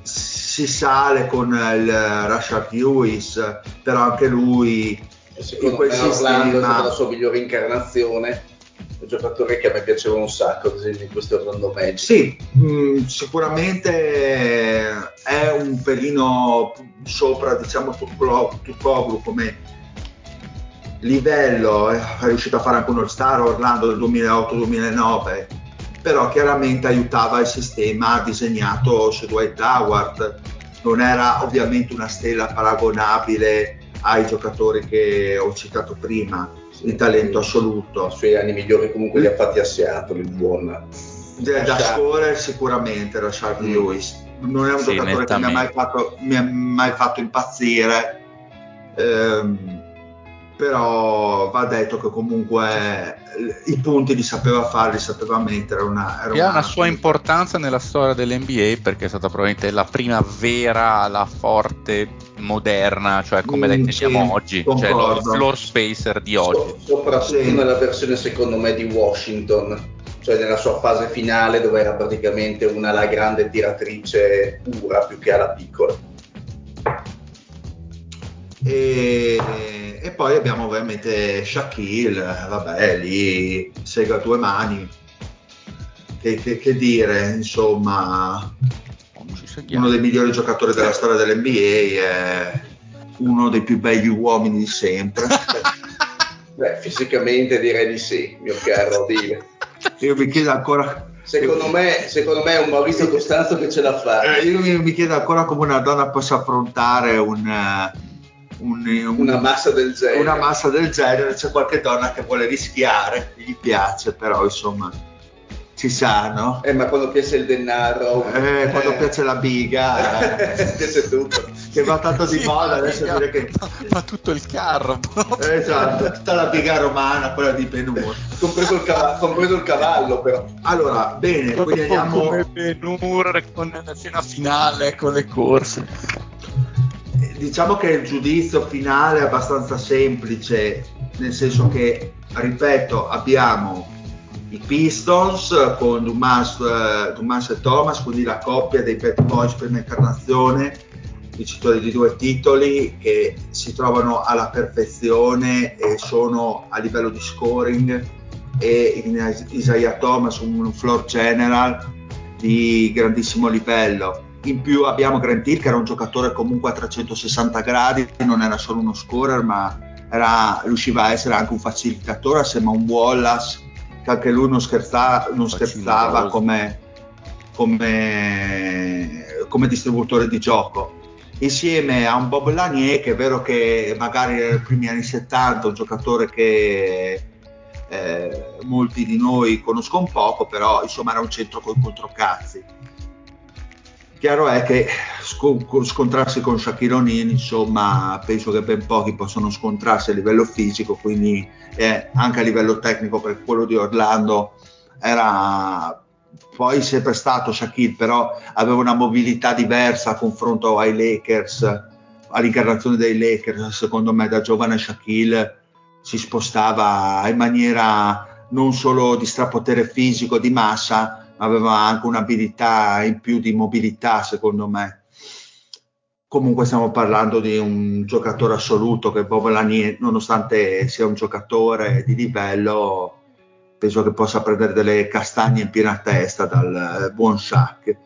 si sale con il Rashard Lewis, però anche lui in Secondo quel me Orlando è stata sistema la sua migliore incarnazione. Giocatore che a me piaceva un sacco, ad esempio in questo Orlando Magic. Sì, mh, sicuramente è un pelino sopra, diciamo, Tukoglu come livello, eh, è riuscito a fare anche un All-Star Orlando del 2008-2009, però chiaramente aiutava il sistema disegnato su Dwight Howard, non era ovviamente una stella paragonabile ai giocatori che ho citato prima, di talento I assoluto. suoi anni migliori comunque li ha fatti a Seattle, il buon. Da, da scorer sicuramente Rashard Mm. Lewis non è un Sì, giocatore che mi ha mai fatto, mi ha mai fatto impazzire ehm, però va detto che comunque i punti li sapeva fare li sapeva mettere una, era Che ha una sua importanza nella storia dell'NBA perché è stata probabilmente la prima vera, la forte, moderna, cioè come la Mm, intendiamo sì, oggi, cioè lo concordo. floor spacer di oggi. So- soprattutto Sì. nella versione secondo me di Washington, cioè nella sua fase finale dove era praticamente una la grande tiratrice pura più che alla piccola. E, e poi abbiamo ovviamente Shaquille, vabbè, lì sega a due mani. Che, che- che dire, insomma, uno dei migliori giocatori della storia dell'NBA, è uno dei più begli uomini di sempre. Beh, fisicamente direi di sì, mio caro Dile. Io mi chiedo ancora. Secondo me, secondo me è un Maurizio Costanzo che ce l'ha fatta. Eh, io mi, mi chiedo ancora come una donna possa affrontare un, un- un- Una massa del genere. una massa del genere. C'è qualche donna che vuole rischiare, gli piace, però insomma ci sa, no? Eh, ma quando piace il denaro... Eh, quando piace la biga, eh, piace tutto. che va tanto di Sì, moda adesso ma- dire che. ma, tutto il carro proprio. Eh, Esatto, tutta la biga romana, quella di Benur. Compreso il, cava- compreso il cavallo, però. Allora, bene, quindi andiamo. come Benur con la scena finale con le corse. Diciamo che il giudizio finale è abbastanza semplice, nel senso che, ripeto, abbiamo i Pistons con Dumas, eh, Dumas e Thomas, quindi la coppia dei Bad Boys prima incarnazione, vincitori di due titoli che si trovano alla perfezione e sono a livello di scoring e in Isaiah Thomas un floor general di grandissimo livello. In più abbiamo Grant Hill che era un giocatore comunque a 360 gradi, non era solo uno scorer ma era- riusciva a essere anche un facilitatore assieme a un Wallace che anche lui non, scherza- non scherzava come, come, come distributore di gioco. Insieme a un Bob Lanier che è vero che magari nei primi anni 70 un giocatore che eh, molti di noi conoscono poco però insomma era un centro con controcazzi chiaro è che sco- scontrarsi con Shaquille O'Neal insomma penso che ben pochi possono scontrarsi a livello fisico quindi eh, anche a livello tecnico perché quello di Orlando era poi sempre stato Shaquille però aveva una mobilità diversa a confronto ai Lakers all'incarnazione dei Lakers. Secondo me da giovane Shaquille si spostava in maniera non solo di strapotere fisico di massa ma aveva anche un'abilità in più di mobilità secondo me comunque stiamo parlando di un giocatore assoluto che Bob Lanier nonostante sia un giocatore di livello penso che possa prendere delle castagne in piena testa dal eh, buon Shaq.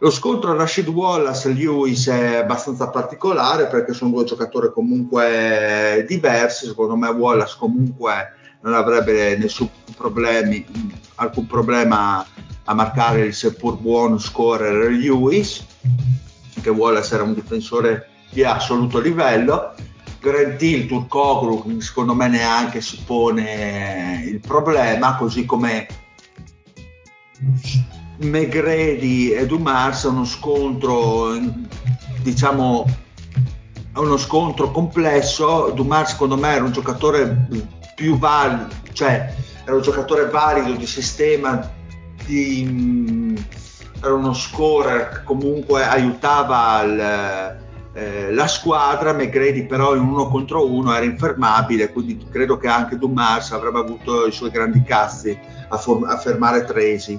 Lo scontro Rashid Wallace e Lewis è abbastanza particolare perché sono due giocatori comunque diversi, secondo me Wallace comunque non avrebbe nessun problemi, alcun problema a marcare il seppur buono scorer Lewis, che Wallace era un difensore di assoluto livello. Grant Hill, Turkoglu, secondo me neanche si pone il problema, così come Megredi e Dumars è uno scontro, diciamo, uno scontro complesso. Dumars secondo me era un giocatore più valido, cioè era un giocatore valido di sistema, di, era uno scorer che comunque aiutava il, eh, la squadra, McGrady però in uno contro uno era infermabile, quindi credo che anche Dumas avrebbe avuto i suoi grandi cazzi a, for- a fermare Tracy.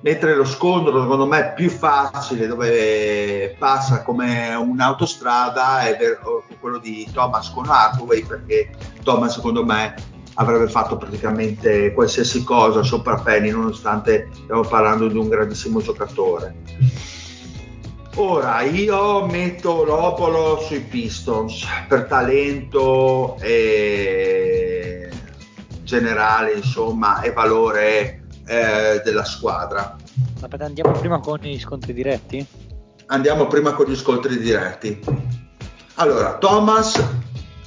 Mentre lo scontro secondo me è più facile dove passa come un'autostrada è quello di Thomas con Hardway perché Thomas secondo me avrebbe fatto praticamente qualsiasi cosa sopra Penny nonostante stiamo parlando di un grandissimo giocatore. Ora io metto l'Opolo sui Pistons per talento e generale, insomma, e valore eh, della squadra. Aspetta, andiamo prima con gli scontri diretti? Andiamo prima con gli scontri diretti. Allora, Thomas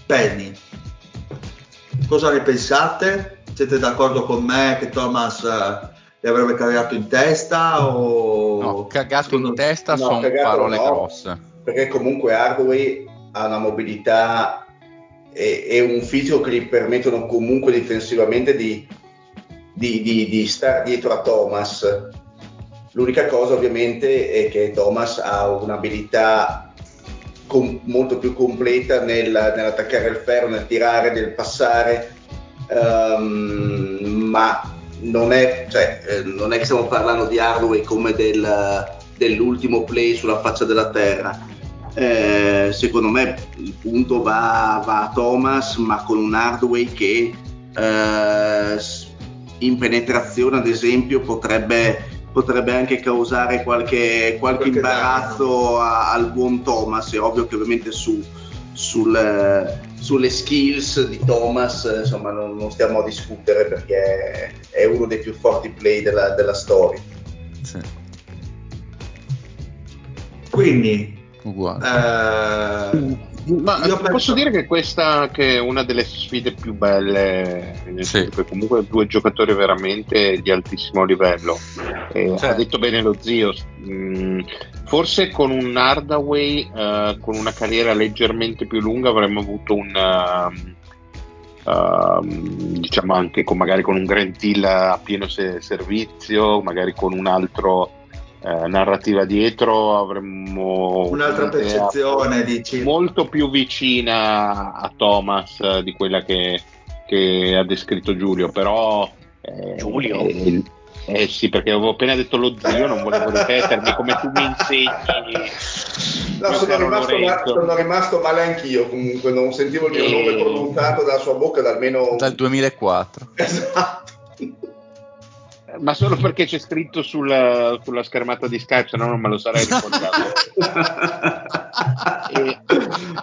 Penny. Cosa ne pensate? Siete d'accordo con me che Thomas eh, le avrebbe cagato in testa o... No, cagato in testa no, sono parole no, grosse. Perché comunque Hardway ha una mobilità e, e, un fisico che gli permettono comunque difensivamente di, di, di, di stare dietro a Thomas. L'unica cosa ovviamente è che Thomas ha un'abilità com- molto più completa nel, nell'attaccare il ferro, nel tirare, nel passare, um, ma non è, cioè, eh, non è che stiamo parlando di Hardway come del, dell'ultimo play sulla faccia della terra. Eh, secondo me il punto va, va, a Thomas, ma con un Hardway che eh, in penetrazione, ad esempio, potrebbe, potrebbe anche causare qualche, qualche imbarazzo a, al buon Thomas. È ovvio che ovviamente su, sul, sulle skills di Thomas insomma non, non, stiamo a discutere perché è uno dei più forti play della, della storia sì. quindi uguale eh, ma posso penso... dire che questa che è una delle sfide più belle sì. comunque due giocatori veramente di altissimo livello eh, cioè. ha detto bene lo zio mh, mm, Forse con un Hardaway uh, con una carriera leggermente più lunga avremmo avuto un uh, uh, diciamo anche con, magari con un Grant Hill a pieno se- servizio, magari con un altro eh, narrativa dietro avremmo un'altra percezione dici. molto più vicina a Thomas di quella che, che ha descritto Giulio però eh, Giulio eh, eh sì, perché avevo appena detto lo zio, non volevo ripetermi come tu mi insegni. No, sono rimasto, ma, sono rimasto, male anch'io, comunque non sentivo il mio e... nome pronunciato dalla sua bocca da almeno... Dal 2004. Esatto. Ma solo perché c'è scritto sulla, sulla schermata di Skype, se no non me lo sarei ricordato. e...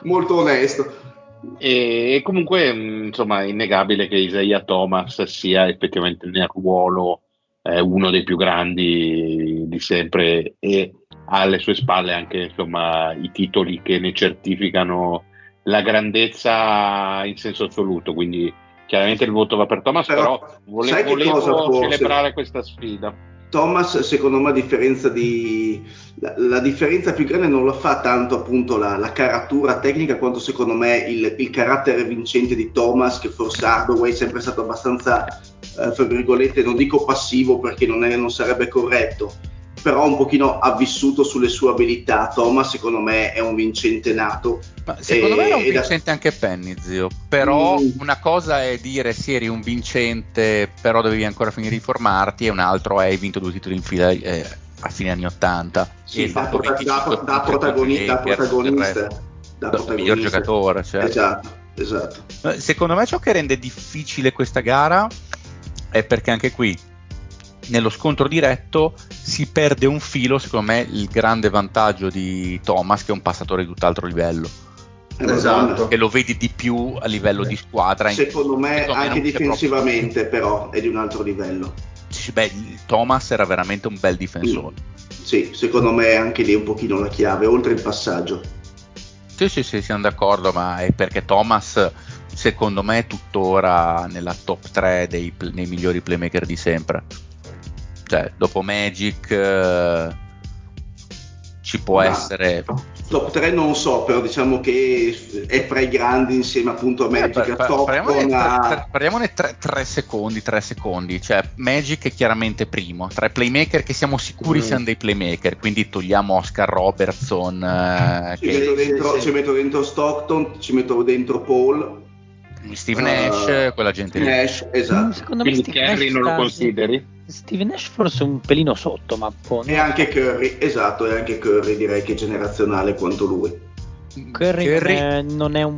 Molto onesto. E, e comunque, insomma, è innegabile che Isaiah Thomas sia effettivamente nel ruolo è uno dei più grandi di sempre e ha alle sue spalle anche insomma, i titoli che ne certificano la grandezza in senso assoluto. Quindi chiaramente il voto va per Thomas, però, però vole- volevo celebrare questa sfida. Thomas, secondo me, a differenza di la, la, differenza più grande non lo fa tanto appunto la, la caratura tecnica, quanto secondo me il, il, carattere vincente di Thomas, che forse Hardaway è sempre stato abbastanza, eh, fra virgolette, non dico passivo perché non, è, non sarebbe corretto, però un pochino ha vissuto sulle sue abilità. Thomas, secondo me, è un vincente nato. Ma secondo e, me era un vincente da... anche Penny, zio. Però mm. una cosa è dire sì, eri un vincente, però dovevi ancora finire di formarti, e un altro è hai vinto due titoli in fila eh, a fine anni 80. Sì, da, prota- da, da, protagoni- da protagonista. Da protagonista. miglior giocatore. Cioè. Esatto, esatto. Secondo me ciò che rende difficile questa gara è perché anche qui nello scontro diretto si perde un filo, secondo me, il grande vantaggio di Thomas, che è un passatore di tutt'altro livello. Esatto. Che lo vedi di più a livello di squadra. Secondo me, anche difensivamente, proprio... però, è di un altro livello. Beh, Thomas era veramente un bel difensore. Mm. Sì, secondo me anche lì un pochino la chiave, oltre il passaggio. Sì, sì, sì, siamo d'accordo, ma è perché Thomas, secondo me, è tuttora nella top 3 dei, dei migliori playmaker di sempre cioè dopo Magic eh, ci può Ma- essere Top 3 non so, però diciamo che è fra i grandi insieme appunto a Eh, Magic, par- parliamone, Topton, tre, a... tre- parliamone tre- tre secondi, tre secondi. Cioè, Magic è chiaramente primo. Tra i playmaker che siamo sicuri Mm. siano dei playmaker, quindi togliamo Oscar Robertson, eh, Ci che- metto, sì, dentro, sì. ci metto dentro Stockton, ci metto dentro Paul, Steve Nash, quella gente lì. Nash, esatto. Secondo me Quindi Steve Kerry Nash non lo consideri? Steve Nash forse un pelino sotto, ma buono. E anche Curry, esatto, e anche Curry direi che è generazionale quanto lui. Curry, Curry- non, è, non è un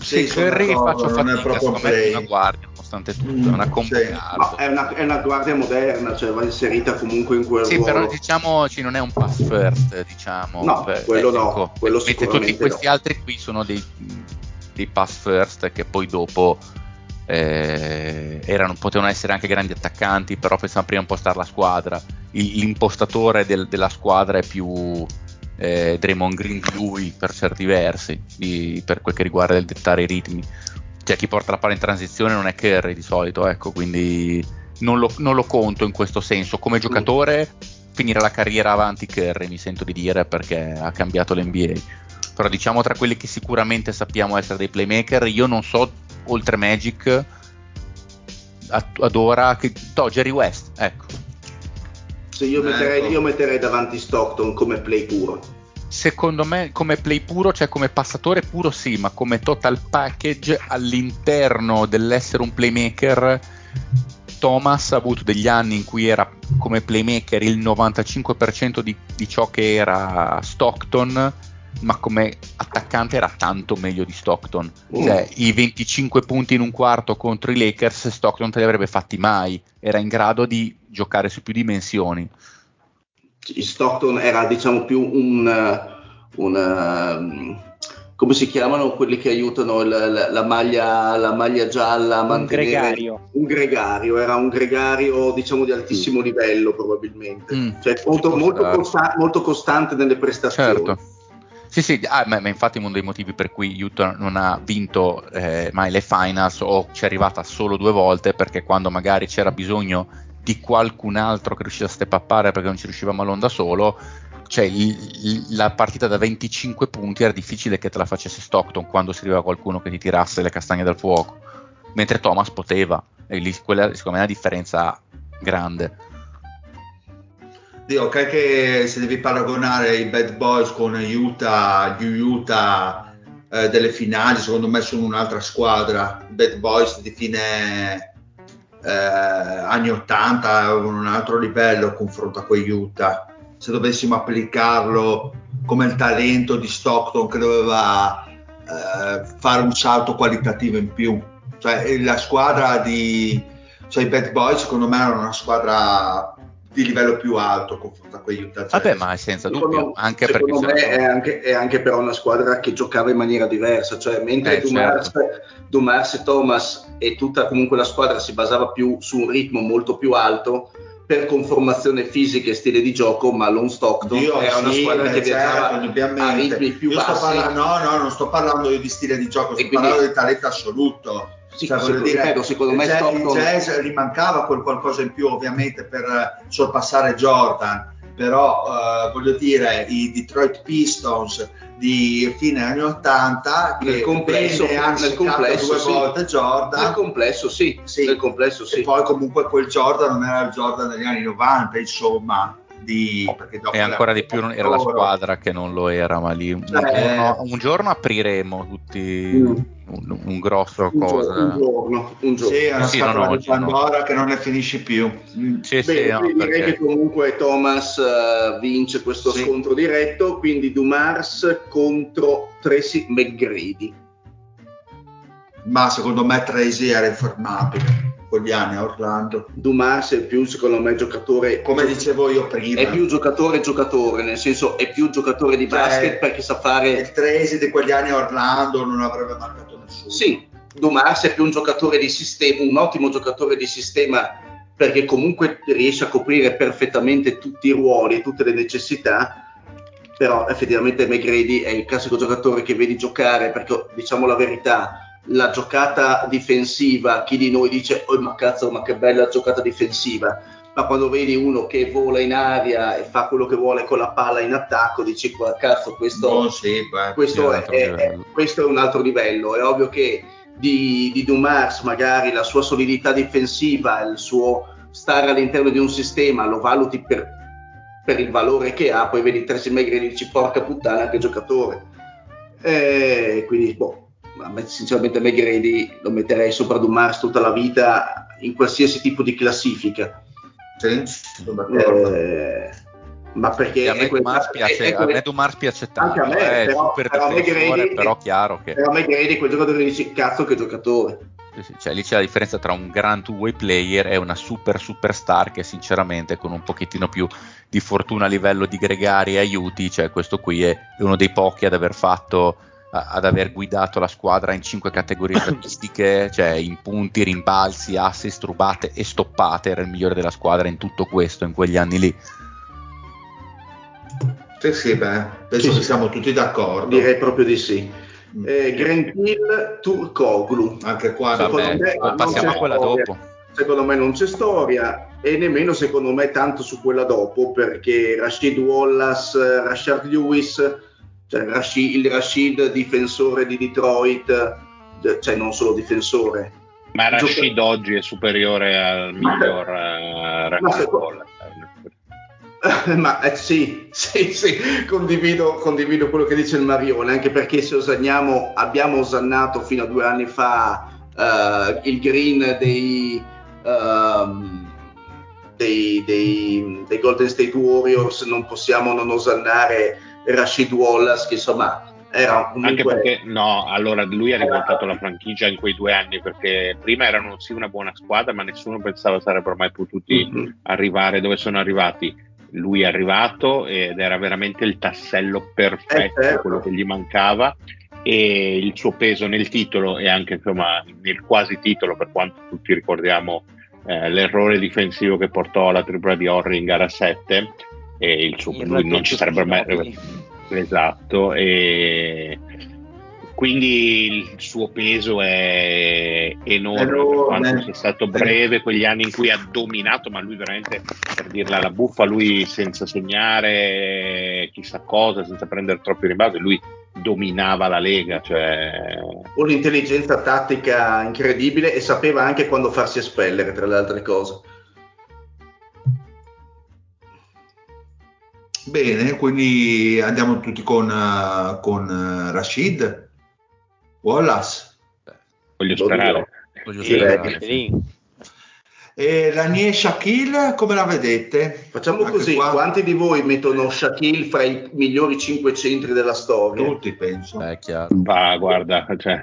Sì, Sì, Curry faccio non è fatica, proprio secondo me è play. una guardia, nonostante tutto, Mm, è una sì. combo Ma è una, è una guardia moderna, cioè va inserita comunque in quel Sì, ruolo. però diciamoci non è un pass first, diciamo. No, per- quello no, ecco, quello mentre sicuramente tutti questi no. altri qui sono dei, dei pass first che poi dopo eh, erano, potevano essere anche grandi attaccanti, però pensavano prima a impostare la squadra. Il- l'impostatore del- della squadra è più eh, Draymond Green di lui per certi versi, di- per quel che riguarda il dettare i ritmi. Cioè chi porta la palla in transizione non è Curry di solito, ecco, quindi non lo, non lo conto in questo senso. Come giocatore finire la carriera avanti Curry, mi sento di dire, perché ha cambiato l'NBA. Però diciamo tra quelli che sicuramente sappiamo essere dei playmaker, io non so, oltre Magic, ad, ora, che... No, Jerry West, ecco. Sì, io, metterei, Ecco. io metterei davanti Stockton come play puro. Secondo me come play puro, cioè come passatore puro sì, ma come total package all'interno dell'essere un playmaker, Thomas ha avuto degli anni in cui era come playmaker il 95% di, di ciò che era Stockton, ma come attaccante era tanto meglio di Stockton. Cioè, i 25 punti in un quarto contro i Lakers, Stockton te li avrebbe fatti mai, era in grado di giocare su più dimensioni. Stockton era diciamo più un, uh, un, um, come si chiamano quelli che aiutano la, la- la maglia, la maglia gialla a un mantenere gregario. un gregario, era un gregario diciamo di altissimo livello probabilmente, Mm, cioè molto, molto, costa- molto costante nelle prestazioni. Certo. Sì, sì, ah, ma, ma infatti uno dei motivi per cui Utah non ha vinto eh, mai le finals o ci è arrivata solo due volte perché quando magari c'era bisogno di qualcun altro che riuscisse a step upare perché non ci riusciva Malone da solo, cioè il- la partita da 25 punti era difficile che te la facesse Stockton quando si arrivava qualcuno che ti tirasse le castagne dal fuoco, mentre Thomas poteva, e lì quella secondo me è una differenza grande. Sì, ok che se devi paragonare i Bad Boys con Utah, gli Utah eh, delle finali, secondo me sono un'altra squadra. I Bad Boys di fine eh, anni 80 avevano un altro livello confronto a quegli Utah. Se dovessimo applicarlo come il talento di Stockton che doveva eh, fare un salto qualitativo in più. Cioè la squadra di cioè, i Bad Boys secondo me erano una squadra di livello più alto confronto a quegli Utah Jazz. Vabbè, ma è senza dubbio, Secondo, anche perché secondo me sono- è anche, è anche però una squadra che giocava in maniera diversa, cioè mentre Eh, Dumars, Dumars e Thomas e tutta comunque la squadra si basava più su un ritmo molto più alto per conformazione fisica e stile di gioco, ma Lone Stockton Dio, era una sì, squadra che beh, certo, viaggiava indubbiamente. a ritmi più Io sto bassi. parlando- no, no, non sto parlando io di stile di gioco, sto quindi- parlando di talento assoluto. Sì, Cioè, voglio secondo- dire, ripeto, secondo il me jazz, Stockton- il jazz rimancava quel qualcosa in più ovviamente per eh, sorpassare Jordan, però eh, voglio dire i Detroit Pistons di fine anni 80 Nel che complesso- bene hanno nel complesso, due sì. volte Jordan Nel complesso sì, Sì. nel complesso sì. e poi comunque quel Jordan non era il Jordan degli anni 90 insomma di, perché dopo e ancora di più non- era la squadra che non lo era, ma lì un, Cioè, giorno, un giorno apriremo tutti Mm. un, un grosso Un, cosa. un giorno, un giorno. Sì, è una Sì, no, no, di Pandora che non ne finisce più. Mm. Sì, sì, Bene, no, direi perché- che comunque Thomas eh, vince questo Sì. scontro diretto, quindi Dumars contro Tracy McGrady. Ma secondo me Tracy era infermabile quegli anni a Orlando. Dumars è più, secondo me, giocatore. Come dicevo io prima, È più giocatore giocatore, nel senso è più giocatore di Cioè, basket perché sa fare. il Tracy di quegli anni a Orlando non avrebbe marcato nessuno. Sì, Dumars è più un giocatore di sistema, un ottimo giocatore di sistema perché comunque riesce a coprire perfettamente tutti i ruoli, tutte le necessità. Però effettivamente McGrady è il classico giocatore che vedi giocare perché diciamo la verità, la giocata difensiva, chi di noi dice oh ma cazzo ma che bella giocata difensiva, ma quando vedi uno che vola in aria e fa quello che vuole con la palla in attacco, dici, cazzo, questo, Oh, sì, beh, questo, è, è un altro è- livello. questo è un altro livello. È ovvio che di, di Dumars magari la sua solidità difensiva, il suo stare all'interno di un sistema lo valuti per, per il valore che ha, poi vedi Tracy McGrady e dici porca puttana che giocatore. Eh, quindi boh, a me, sinceramente McGrady lo metterei sopra Dumars tutta la vita in qualsiasi tipo di classifica. Sì, sono d'accordo. Eh, ma perché a me è quel- Dumars è- piace, è a me Dumars piace Anche tanto, a me, è però- super però difensore, McGrady- però chiaro che però McGrady quel giocatore che dici cazzo che giocatore. Cioè, lì c'è la differenza tra un gran two-way player e una super superstar che sinceramente con un pochettino più di fortuna a livello di gregari e aiuti, cioè questo qui è uno dei pochi ad aver fatto a- ad aver guidato la squadra in cinque categorie statistiche, cioè in punti, rimbalzi, assist, rubate e stoppate, era il migliore della squadra in tutto questo in quegli anni lì. Sì, sì, beh, penso Sì, che sì. siamo tutti d'accordo. Direi proprio di sì. Mm. Eh, Grant Hill, Turkoglu. Anche qua Secondo Vabbè, me passiamo c'è a quella storia. dopo. Secondo me non c'è storia e nemmeno secondo me tanto su quella dopo perché Rashid Wallace, Rashard Lewis, cioè Rashid- il Rashid difensore di Detroit, cioè non solo difensore. Ma Gioca- Rashid oggi è superiore al miglior eh, Rashid. Ma eh, sì, sì, sì, condivido, condivido quello che dice il Marione, anche perché se osanniamo, abbiamo osannato fino a due anni fa eh, il green dei, ehm, dei, dei- dei Golden State Warriors, non possiamo non osannare Rashid Wallace, che insomma era comunque... Anche perché no, allora lui ha rivoltato la franchigia in quei due anni perché prima erano sì una buona squadra, ma nessuno pensava sarebbero mai potuti Mhm. arrivare dove sono arrivati. Lui è arrivato ed era veramente il tassello perfetto, Eh, certo. quello che gli mancava e il suo peso nel titolo e anche insomma nel quasi titolo, per quanto tutti ricordiamo eh, l'errore difensivo che portò alla tripla di Horry in gara 7 e il suo, Il lui non ci sarebbe mai. Esatto, e quindi il suo peso è enorme, per Enorme. quanto sia stato breve quegli anni in cui ha dominato, ma lui veramente, per dirla alla buffa, lui senza segnare chissà cosa, senza prendere troppi rimbalzi, lui dominava la Lega, cioè Un'intelligenza tattica incredibile e sapeva anche quando farsi espellere, tra le altre cose. Bene, quindi andiamo tutti con, eh, con eh, Rashid Wallace voglio sperare. Voglio sperare. Lì. e Lanier Shaquille come la vedete? Facciamo Anche così, qua, quanti di voi mettono Shaquille fra i migliori cinque centri della storia? tutti penso Beh, è chiaro. Va, guarda, cioè,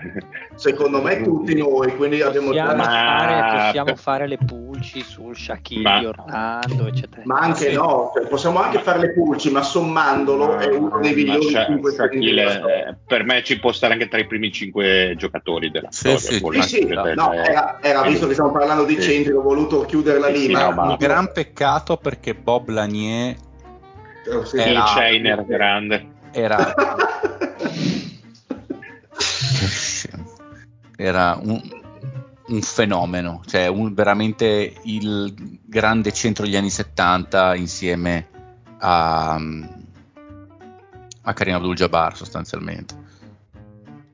Secondo me tutti noi, quindi abbiamo già... Possiamo, fare, possiamo fare le pulci sul Shaquille Ma- di Orlando, eccetera. Ma anche Sì. no, cioè, possiamo anche fare le pulci, ma sommandolo è uno dei Ma migliori Sha- cinque centri Shaquille, della storia. eh, per me ci può stare anche tra i primi cinque giocatori della Sì, storia. sì, Sì, la- sì, no, era, era visto che stiamo parlando di Sì. centri, ho voluto chiuderla lì, Sì, sì, ma, no, ma- Un gran peccato perché Bob Lanier Eh, sì. Il era- Chainer grande. era, era un, un fenomeno, cioè un- veramente il grande centro degli anni 70 insieme a, a Karim Abdul-Jabbar sostanzialmente.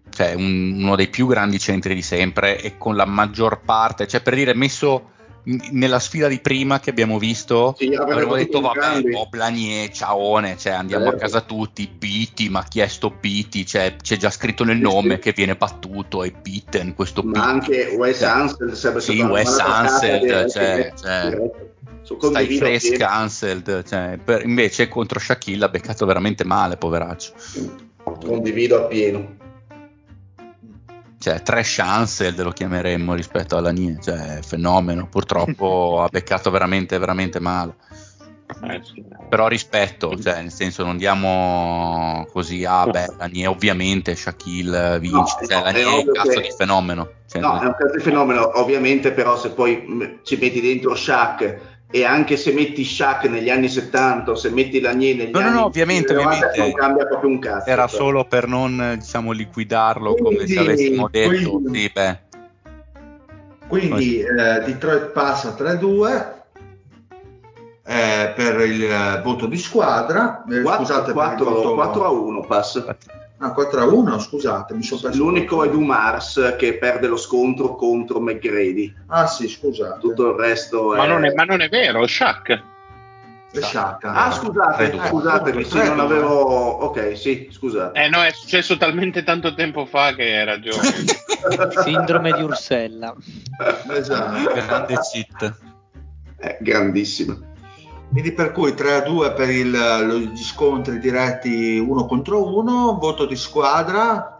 Cioè un- uno dei più grandi centri di sempre e con la maggior parte, cioè per dire messo nella sfida di prima che abbiamo visto, Sì, avremmo detto vabbè. Bob Lanier, ciaone, cioè andiamo Certo. a casa tutti, Piti, ma chi è sto Piti? Cioè c'è già scritto nel nome sì. che viene battuto, è Pitten, questo ma Piti. anche Wes Cioè, Anseld sarebbe sì, Wes direi cioè, che- cioè. Su- Stai fresca appieno. Anseld, cioè, per- invece contro Shaquille ha beccato veramente male, poveraccio. condivido appieno. Cioè, trash Anseld lo chiameremmo rispetto alla Lanier, cioè fenomeno. Purtroppo ha beccato veramente, veramente male. Eh, sì. Però rispetto, cioè, nel senso non diamo così, ah beh, Lanier ovviamente, Shaquille vince, No, cioè no, è Lanier è un cazzo che- di fenomeno. Cioè, No, è un cazzo di fenomeno, ovviamente, però se poi mh, ci metti dentro Shaq e anche se metti Shaq negli anni 70 o se metti Lanier negli No, no, anni no, ovviamente, 90, ovviamente. non cambia proprio un cazzo. Era cioè. solo per non, diciamo, liquidarlo come Quindi- se avessimo detto, quindi- sì, beh, Quindi eh, Detroit passa 3-2 eh, per il voto di squadra. Eh, 4, scusate, per il voto- 4 a 1 passa. Ah, 4 a 1, scusate, mi sono perso. L'unico è Dumars che perde lo scontro contro McGrady. Ah sì, scusate. Tutto il resto è... Ma non è, ma non è vero, Shaq. È sciacca. Ah, scusate, Eh, sì, non avevo... Ok, sì, scusate. Eh no, è successo talmente tanto tempo fa che hai ragione. Sindrome di Ursella. Esatto. Grande cheat. È grandissimo. Quindi per cui 3 a 2 per il- gli scontri diretti uno contro uno, voto di squadra.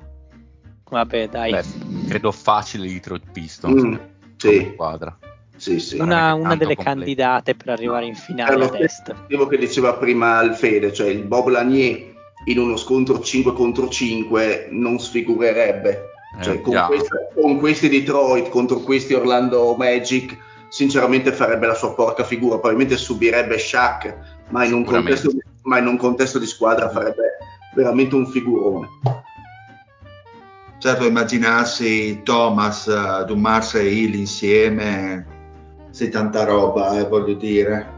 Vabbè, dai. Beh, credo facile Detroit Pistons. Mm, sì, Squadra. sì, sì. una, una delle completo. candidate per arrivare in finale lo ad est. stesso motivo che diceva prima il Fede, cioè il Bob Lanier in uno scontro 5 contro 5 non sfigurerebbe. Cioè, Eh, con, questa- con questi Detroit contro questi Orlando Magic, sinceramente farebbe la sua porca figura. Probabilmente subirebbe Shaq, ma in un, contesto, di- ma in un contesto di squadra farebbe veramente un figurone. Certo, immaginarsi Thomas, eh, Dumars e Hill insieme, sì, tanta roba, eh, voglio dire.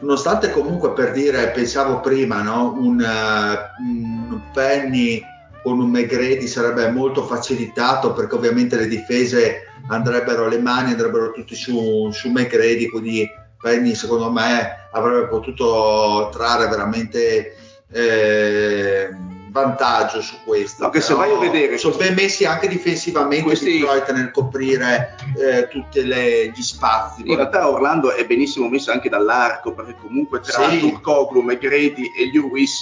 Nonostante comunque per dire, pensavo prima, no? un, eh, un Penny con un McGrady sarebbe molto facilitato perché ovviamente le difese andrebbero, le mani andrebbero tutte su, su McGrady, quindi Penny secondo me avrebbe potuto trarre veramente eh, vantaggio su questo. Che se vai a vedere- sono ben messi anche difensivamente Questi- Detroit nel coprire eh, tutti gli spazi. In realtà Orlando è benissimo messo anche dall'arco, perché comunque tra Sì. Turkoglu, McGrady e Lewis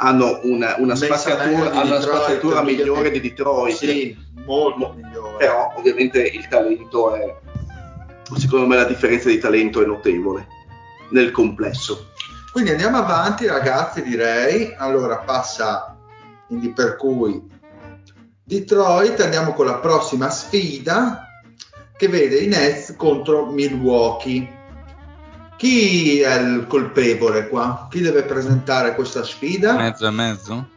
hanno una, una di hanno una spaziatura migliore di Detroit. Sì, molto migliore. Però ovviamente il talento è, secondo me la differenza di talento è notevole nel complesso. Quindi andiamo avanti ragazzi direi. Allora passa quindi per cui Detroit andiamo con la prossima sfida che vede i Nets contro Milwaukee. Chi è il colpevole qua? Chi deve presentare questa sfida? Mezzo e mezzo?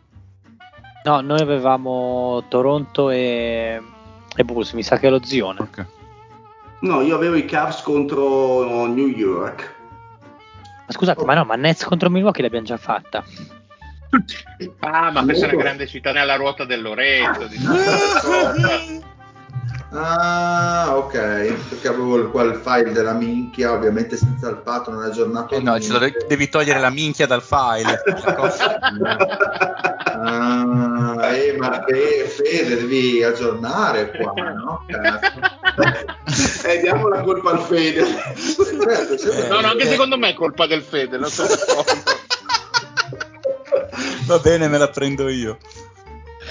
No, noi avevamo Toronto e, e Bulls, mi sa che è lo zione. Ok. No, io avevo i Cavs contro New York. Ma scusate, ma no, ma Nets contro Milwaukee l'abbiamo già fatta. Ah, ma questa è una grande città nella ruota del Lorenzo. di- Ah, ok, perché avevo il file della minchia, ovviamente senza il patto non è aggiornato. Eh no, niente. devi, togliere la minchia dal file. Ah, eh, ma che Fede, devi aggiornare qua, no? Cazzo. e diamo la colpa al Fede. Certo, sempre- No, no, anche secondo me è colpa del Fede, non d'accordo. Va bene, me la prendo io.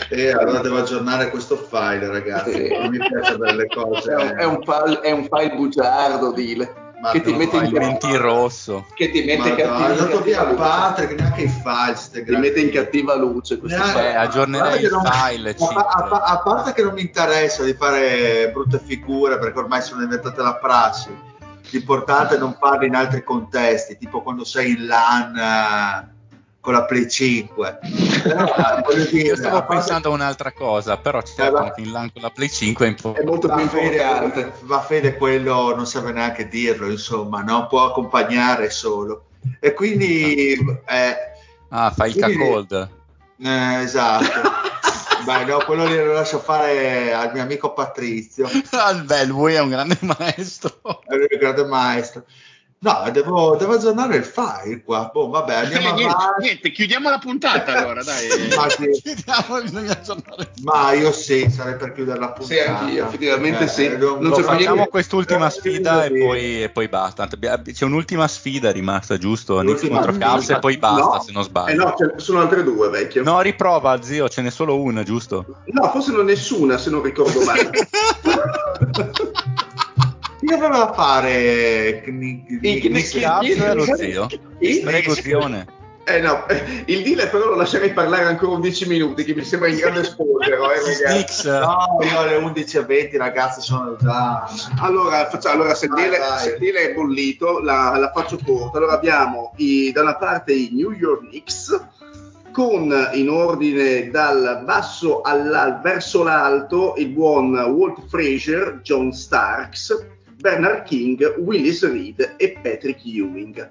Eh, allora devo aggiornare questo file, ragazzi. Sì. Non mi piace delle cose. È un, è un file, è un file bugiardo, Dile. Ma che ti no, mette in rosso. che ti mette cattiva, è andato via luce. Patrick, neanche i file. Ti mette in cattiva luce questo Neanche- Eh, aggiornerei che il non- file, a, a a parte che non mi interessa di fare brutte figure perché ormai sono diventate la prassi l'importante è non farlo in altri contesti tipo quando sei in LAN eh, con la Play 5 Però, voglio dire, Io stavo pensando a un'altra cosa, però Eh, certo va- anche in LAN con la Play 5 è è molto più va fede, importante. va fede quello non serve neanche dirlo insomma no? può accompagnare solo e quindi eh, Ah, fai il cacold. eh, esatto Beh, no, quello lo lascio fare al mio amico Patrizio Ah, beh, lui è un grande maestro. è il grande maestro. No, devo, devo aggiornare il file qua. Boh, vabbè, andiamo Eh, niente, avanti. niente, chiudiamo la puntata allora, dai. Ma, sì, aggiornare. ma io sì, sarei per chiudere la puntata. Sì, anch'io, effettivamente sì. non- Non facciamo niente- quest'ultima eh, sfida e poi, e poi basta. C'è un'ultima sfida rimasta, giusto? L'ultima contro. Cavs e poi basta, No. se non Eh sbaglio. no, ce ne sono altre due, vecchio. No, riprova, zio, ce n'è solo una, giusto? No, forse non nessuna, se non ricordo male. Chi aveva da fare? Cavs è lo zio. I- Prego, zione. Eh no, eh, il deal però lo lascerei parlare ancora 11 minuti, che mi sembra in grande spoiler, eh, No, io alle 11.20 ragazzi sono già... Allora, faccia- allora, se il Vai, deal, vai. se il deal è bollito, la, la faccio corta. Allora abbiamo i- da una parte i New York Knicks, con in ordine dal basso alla- verso l'alto il buon Walt Frazier, John Starks, Bernard King, Willis Reed e Patrick Ewing.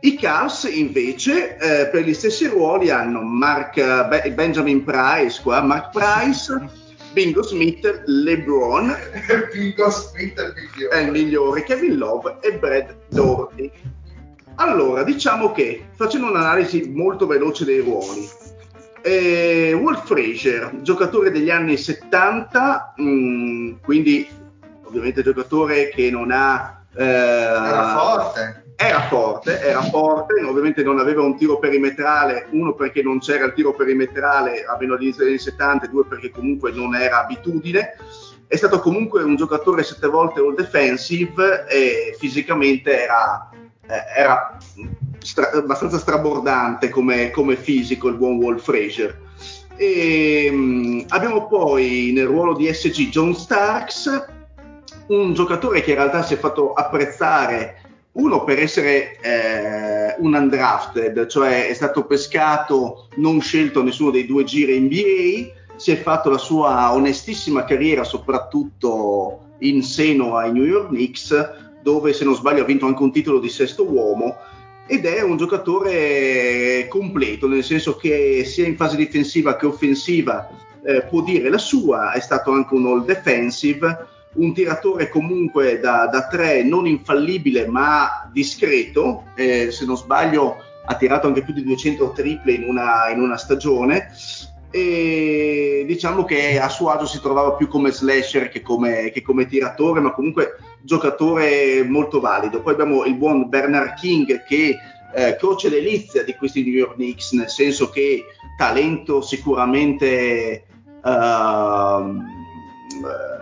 I Cavs invece eh, per gli stessi ruoli hanno Mark, Be- Benjamin Price, qua, Mark Price, Bingo Smith, LeBron, Bingo Smith è il migliore. è il migliore, Kevin Love e Brad Doherty. Allora, diciamo che facendo un'analisi molto veloce dei ruoli, eh, Wolf Frazier, giocatore degli anni 70, mh, quindi ovviamente giocatore che non ha... eh, Era forte. era forte, era forte, ovviamente non aveva un tiro perimetrale, uno perché non c'era il tiro perimetrale almeno all'inizio degli anni 70, due perché comunque non era abitudine. È stato comunque un giocatore sette volte all defensive e fisicamente era, eh, era stra- abbastanza strabordante come, come fisico il buon Wall Frazier. E, mh, abbiamo poi nel ruolo di SG John Starks, un giocatore che in realtà si è fatto apprezzare uno per essere eh, un undrafted, cioè è stato pescato, non scelto nessuno dei due giri NBA, si è fatto la sua onestissima carriera soprattutto in seno ai New York Knicks, dove se non sbaglio ha vinto anche un titolo di sesto uomo ed è un giocatore completo, nel senso che sia in fase difensiva che offensiva eh, può dire la sua, è stato anche un all defensive, un tiratore comunque da, da tre non infallibile ma discreto, eh, se non sbaglio ha tirato anche più di 200 triple in una, in una stagione e diciamo che a suo agio si trovava più come slasher che come, che come tiratore, ma comunque giocatore molto valido. Poi abbiamo il buon Bernard King che eh, croce delizia di questi New York Knicks, nel senso che talento sicuramente uh,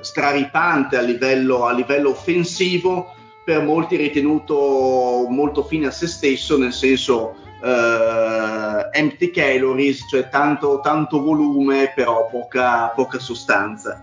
straripante a livello, a livello offensivo, per molti ritenuto molto fine a se stesso, nel senso Uh, empty calories, cioè tanto, tanto volume, però poca, poca sostanza.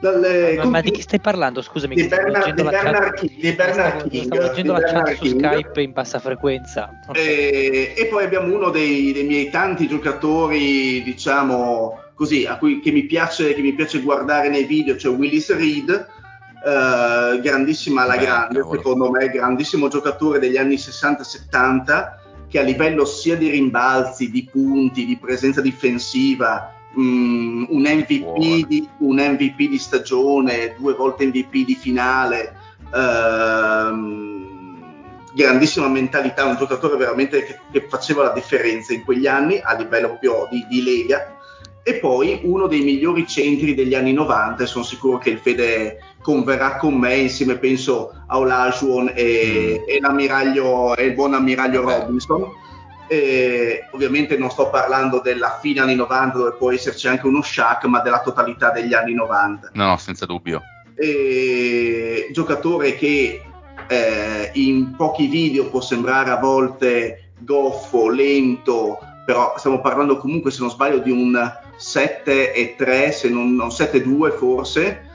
Dalle, ma, ma, di chi stai parlando? Scusami, di Bernard, di Bernard King. Di Bernard King. Stavo leggendo la chat su Skype in bassa frequenza. E, e, poi abbiamo uno dei, dei, miei tanti giocatori, diciamo così, a cui che mi, piace, che mi piace guardare nei video, cioè Willis Reed. Uh, grandissima alla Beh, grande, cavolo. secondo me, grandissimo giocatore degli anni 60-70 che a livello sia di rimbalzi, di punti, di presenza difensiva, um, un, MVP di, un, MVP di, stagione, due volte MVP di finale, uh, grandissima mentalità, un giocatore veramente che, che, faceva la differenza in quegli anni a livello proprio di, di lega e poi uno dei migliori centri degli anni 90 e sono sicuro che il Fede converrà con me insieme penso a Olajuwon e, mm. e, l'ammiraglio, e il buon ammiraglio Robinson. E ovviamente non sto parlando della fine anni 90 dove può esserci anche uno Shaq ma della totalità degli anni 90 no, no senza dubbio. Giocatore che eh, in pochi video può sembrare a volte goffo, lento però stiamo parlando comunque se non sbaglio di un 7 e 3, se non, non 7 e 2 forse,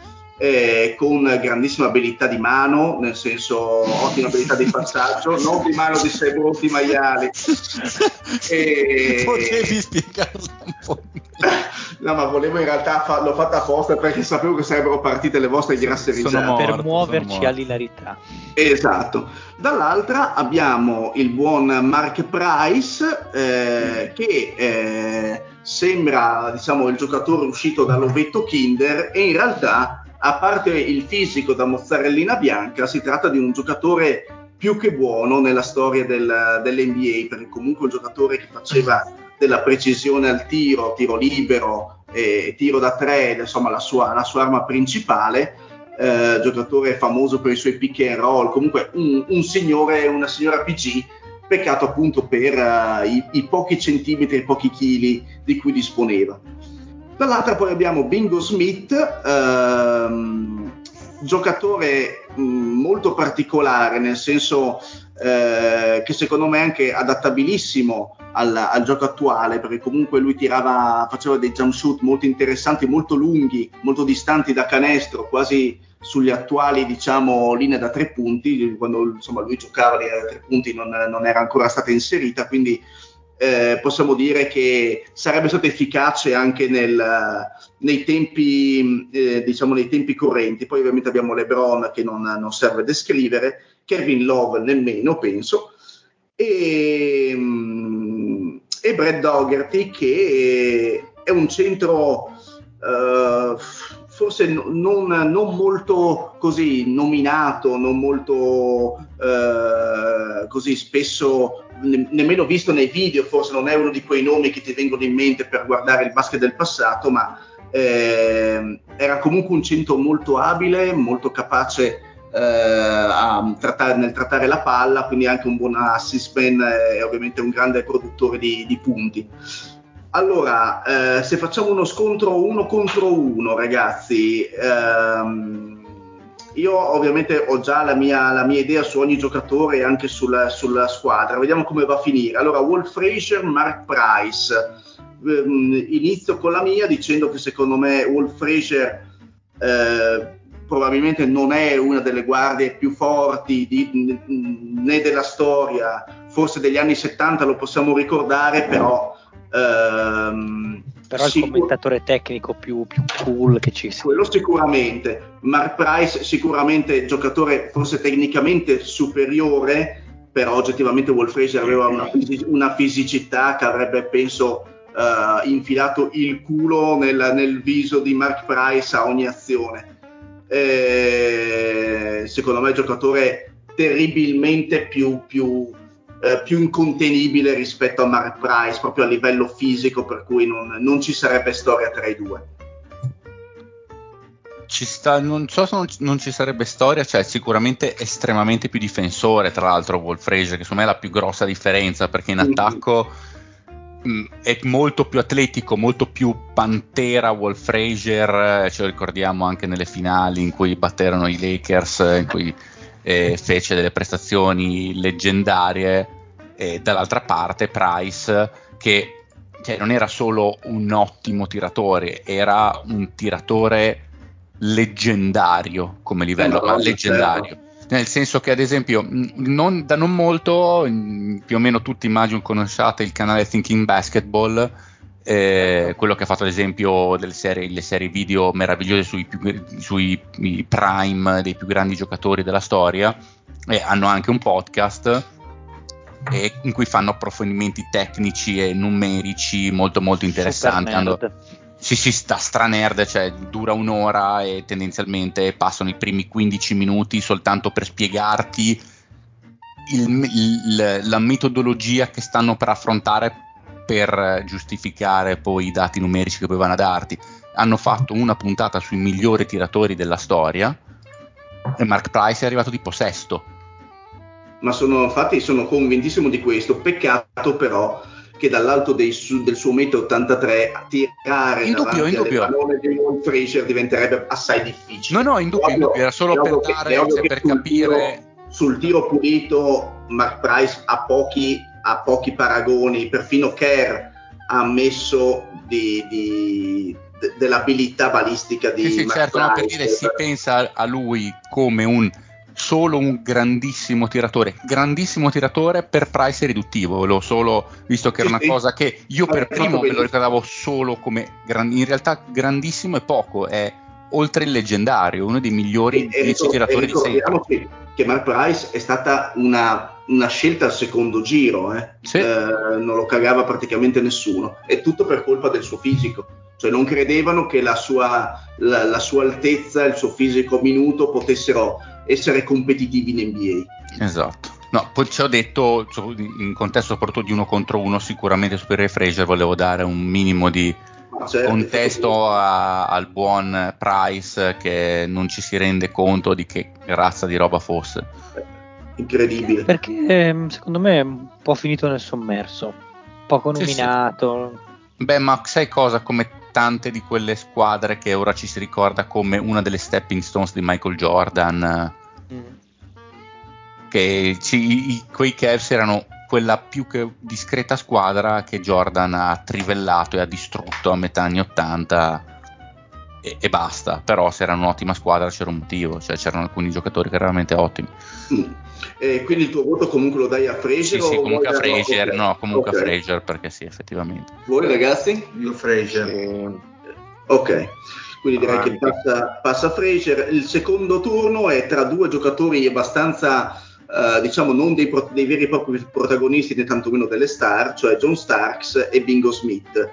eh, con grandissima abilità di mano, nel senso ottima abilità di passaggio, non di mano di Sebrotti maiali. e... Potevi spiegarlo un po'. No, ma volevo in realtà farlo fatta apposta perché sapevo che sarebbero partite le vostre grasse risate. Morto, per muoverci all'ilarità. Esatto. Dall'altra abbiamo il buon Mark Price eh, che eh, sembra diciamo il giocatore uscito dall'ovetto Kinder e in realtà a parte il fisico da mozzarellina bianca si tratta di un giocatore più che buono nella storia del, dell'NBA perché comunque un giocatore che faceva della precisione al tiro, tiro libero, e tiro da tre, insomma la sua, la sua arma principale, eh, giocatore famoso per i suoi pick and roll, comunque un, un signore, una signora PG, peccato appunto per uh, i, i, pochi centimetri, i pochi chili di cui disponeva. Dall'altra poi abbiamo Bingo Smith, ehm, giocatore mh, molto particolare, nel senso eh, che secondo me è anche adattabilissimo al, al, gioco attuale, perché comunque lui tirava, faceva dei jump shoot molto interessanti, molto lunghi, molto distanti da canestro, quasi sugli attuali diciamo linee da tre punti, quando insomma lui giocava linea da tre punti non, non era ancora stata inserita, quindi eh, possiamo dire che sarebbe stato efficace anche nel, nei, tempi, eh, diciamo nei tempi correnti. Poi ovviamente abbiamo LeBron che non, non serve descrivere, Kevin Love nemmeno, penso, e, mm, e Brad Dougherty che è un centro uh, forse non, non, molto così nominato, non molto uh, così spesso ne, nemmeno visto nei video, forse non è uno di quei nomi che ti vengono in mente per guardare il basket del passato, ma eh, era comunque un centro molto abile, molto capace eh, trattare, nel trattare la palla, quindi anche un buon assist man e ovviamente un grande produttore di, di punti. Allora, eh, se facciamo uno scontro uno contro uno, ragazzi, ehm, io ovviamente ho già la mia, la mia, idea su ogni giocatore e anche sulla, sulla, squadra. Vediamo come va a finire. Allora, Wolf Fraser, Mark Price. Ehm, inizio con la mia dicendo che secondo me Wolf Fraser eh, probabilmente non è una delle guardie più forti di, né della storia, forse degli anni 70 lo possiamo ricordare, però Ehm, Però sicur- il commentatore tecnico più, più, cool che ci sia. Quello sicuramente. Mark Price sicuramente giocatore forse tecnicamente superiore, però oggettivamente Wolf Fraser aveva una, una, fisicità che avrebbe penso uh, infilato il culo nel, nel, viso di Mark Price a ogni azione. E, secondo me giocatore terribilmente più, più eh, più incontenibile rispetto a Mark Price proprio a livello fisico per cui non, non ci sarebbe storia tra i due. Ci sta, non so se non, non, ci sarebbe storia, cioè sicuramente estremamente più difensore, tra l'altro Wolf Fraser, che secondo me è la più grossa differenza, perché in attacco mh, mm, è molto più atletico, molto più pantera Wolf Fraser, eh, ce lo ricordiamo anche nelle finali in cui batterono i Lakers, in cui eh, fece delle prestazioni leggendarie e dall'altra parte Price che cioè, non era solo un ottimo tiratore, era un tiratore leggendario come livello, ma leggendario. Nel senso che, ad esempio, non, da non molto, più o meno tutti immagino conosciate il canale Thinking Basketball, eh, quello che ha fatto ad esempio delle serie, le serie video meravigliose sui, più, sui prime dei più grandi giocatori della storia e hanno anche un podcast e, in cui fanno approfondimenti tecnici e numerici molto molto interessanti. Hanno, sì, sì, sta stranerd, cioè dura un'ora e tendenzialmente passano i primi 15 minuti soltanto per spiegarti il, il, la metodologia che stanno per affrontare per giustificare poi i dati numerici che poi a darti. Hanno fatto una puntata sui migliori tiratori della storia e Mark Price è arrivato tipo sesto. Ma sono, infatti sono convintissimo di questo. Peccato però che dall'alto su, del suo metro 83 tirare in dubbio, in dubbio. di Walt Fraser diventerebbe assai difficile. No, no, in dubbio, in dubbio. era solo per, dare, cioè, per capire. Tiro, sul tiro pulito Mark Price ha pochi ha pochi paragoni, perfino Kerr ha ammesso di, di, de, dell'abilità balistica di sì, sì certo, no, per dire si pensa a lui come un solo un grandissimo tiratore, grandissimo tiratore per price riduttivo, l'ho solo visto che era una sì. cosa che io per primo me lo ricordavo solo come gran, in realtà grandissimo e poco, è oltre il leggendario, uno dei migliori 10 tiratori di sempre. Che, che Mark Price è stata una una scelta al secondo giro, eh. Sì. Eh, non lo cagava praticamente nessuno, è tutto per colpa del suo fisico, cioè non credevano che la sua, la, la sua altezza, il suo fisico minuto potessero essere competitivi in NBA. Esatto. No, poi ci ho detto, in contesto soprattutto di uno contro uno, sicuramente su Perry Fraser volevo dare un minimo di certo, contesto a, al buon Price che non ci si rende conto di che razza di roba fosse incredibile. Perché ehm, secondo me è un po' finito nel sommerso, poco nominato. Sì, sì. Beh, ma sai cosa? Come tante di quelle squadre che ora ci si ricorda come una delle stepping stones di Michael Jordan, mm. che ci, i, quei Cavs erano quella più che discreta squadra che Jordan ha trivellato e ha distrutto a metà anni 80 e, e basta. Però se era un'ottima squadra c'era un motivo, cioè c'erano alcuni giocatori che erano veramente ottimi. Mm. E quindi il tuo voto comunque lo dai a Fraser? Sì, sì, comunque a Fraser, ok. no, comunque Ok. a Fraser perché sì, effettivamente. Voi ragazzi? Io Fraser. Eh, Ok, quindi direi Avanti. che passa, passa Fraser. Il secondo turno è tra due giocatori abbastanza, eh, diciamo, non dei, pro- dei veri e propri protagonisti né tantomeno delle star, cioè John Starks e Bingo Smith.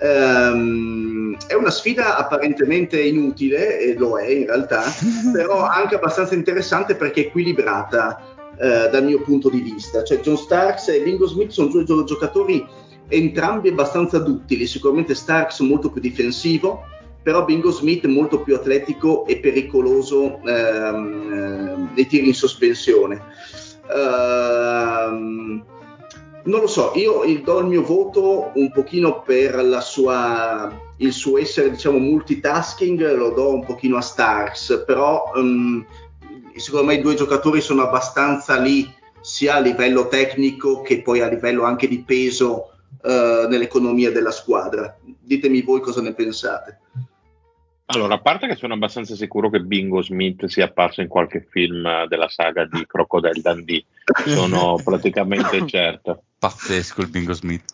Ehm, è una sfida apparentemente inutile, e lo è in realtà, però anche abbastanza interessante perché è equilibrata eh, dal mio punto di vista. Cioè John Starks e Bingo Smith sono due gio- giocatori entrambi abbastanza duttili, sicuramente Starks molto più difensivo, però Bingo Smith molto più atletico e pericoloso ehm, nei tiri in sospensione. Ehm, non lo so, io do il mio voto un pochino per sua, il suo essere diciamo multitasking, lo do un pochino a Starks, però ehm, secondo me i due giocatori sono abbastanza lì sia a livello tecnico che poi a livello anche di peso eh, nell'economia della squadra. Ditemi voi cosa ne pensate. Allora, a parte che sono abbastanza sicuro che Bingo Smith sia apparso in qualche film eh, della saga di Crocodile Dundee, sono praticamente certo. Pazzesco il Bingo Smith.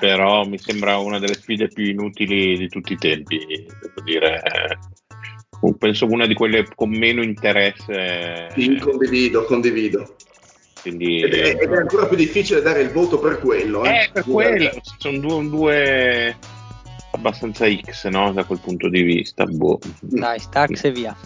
Però mi sembra una delle sfide più inutili di tutti i tempi, devo dire. Eh, Penso una di quelle con meno interesse. Sì, condivido, condivido. Quindi, Ed è, ed è ancora più difficile dare il voto per quello. Eh, Eh, per quello, sono due, due abbastanza X, no? Da quel punto di vista. Boh. Dai, Starks e via.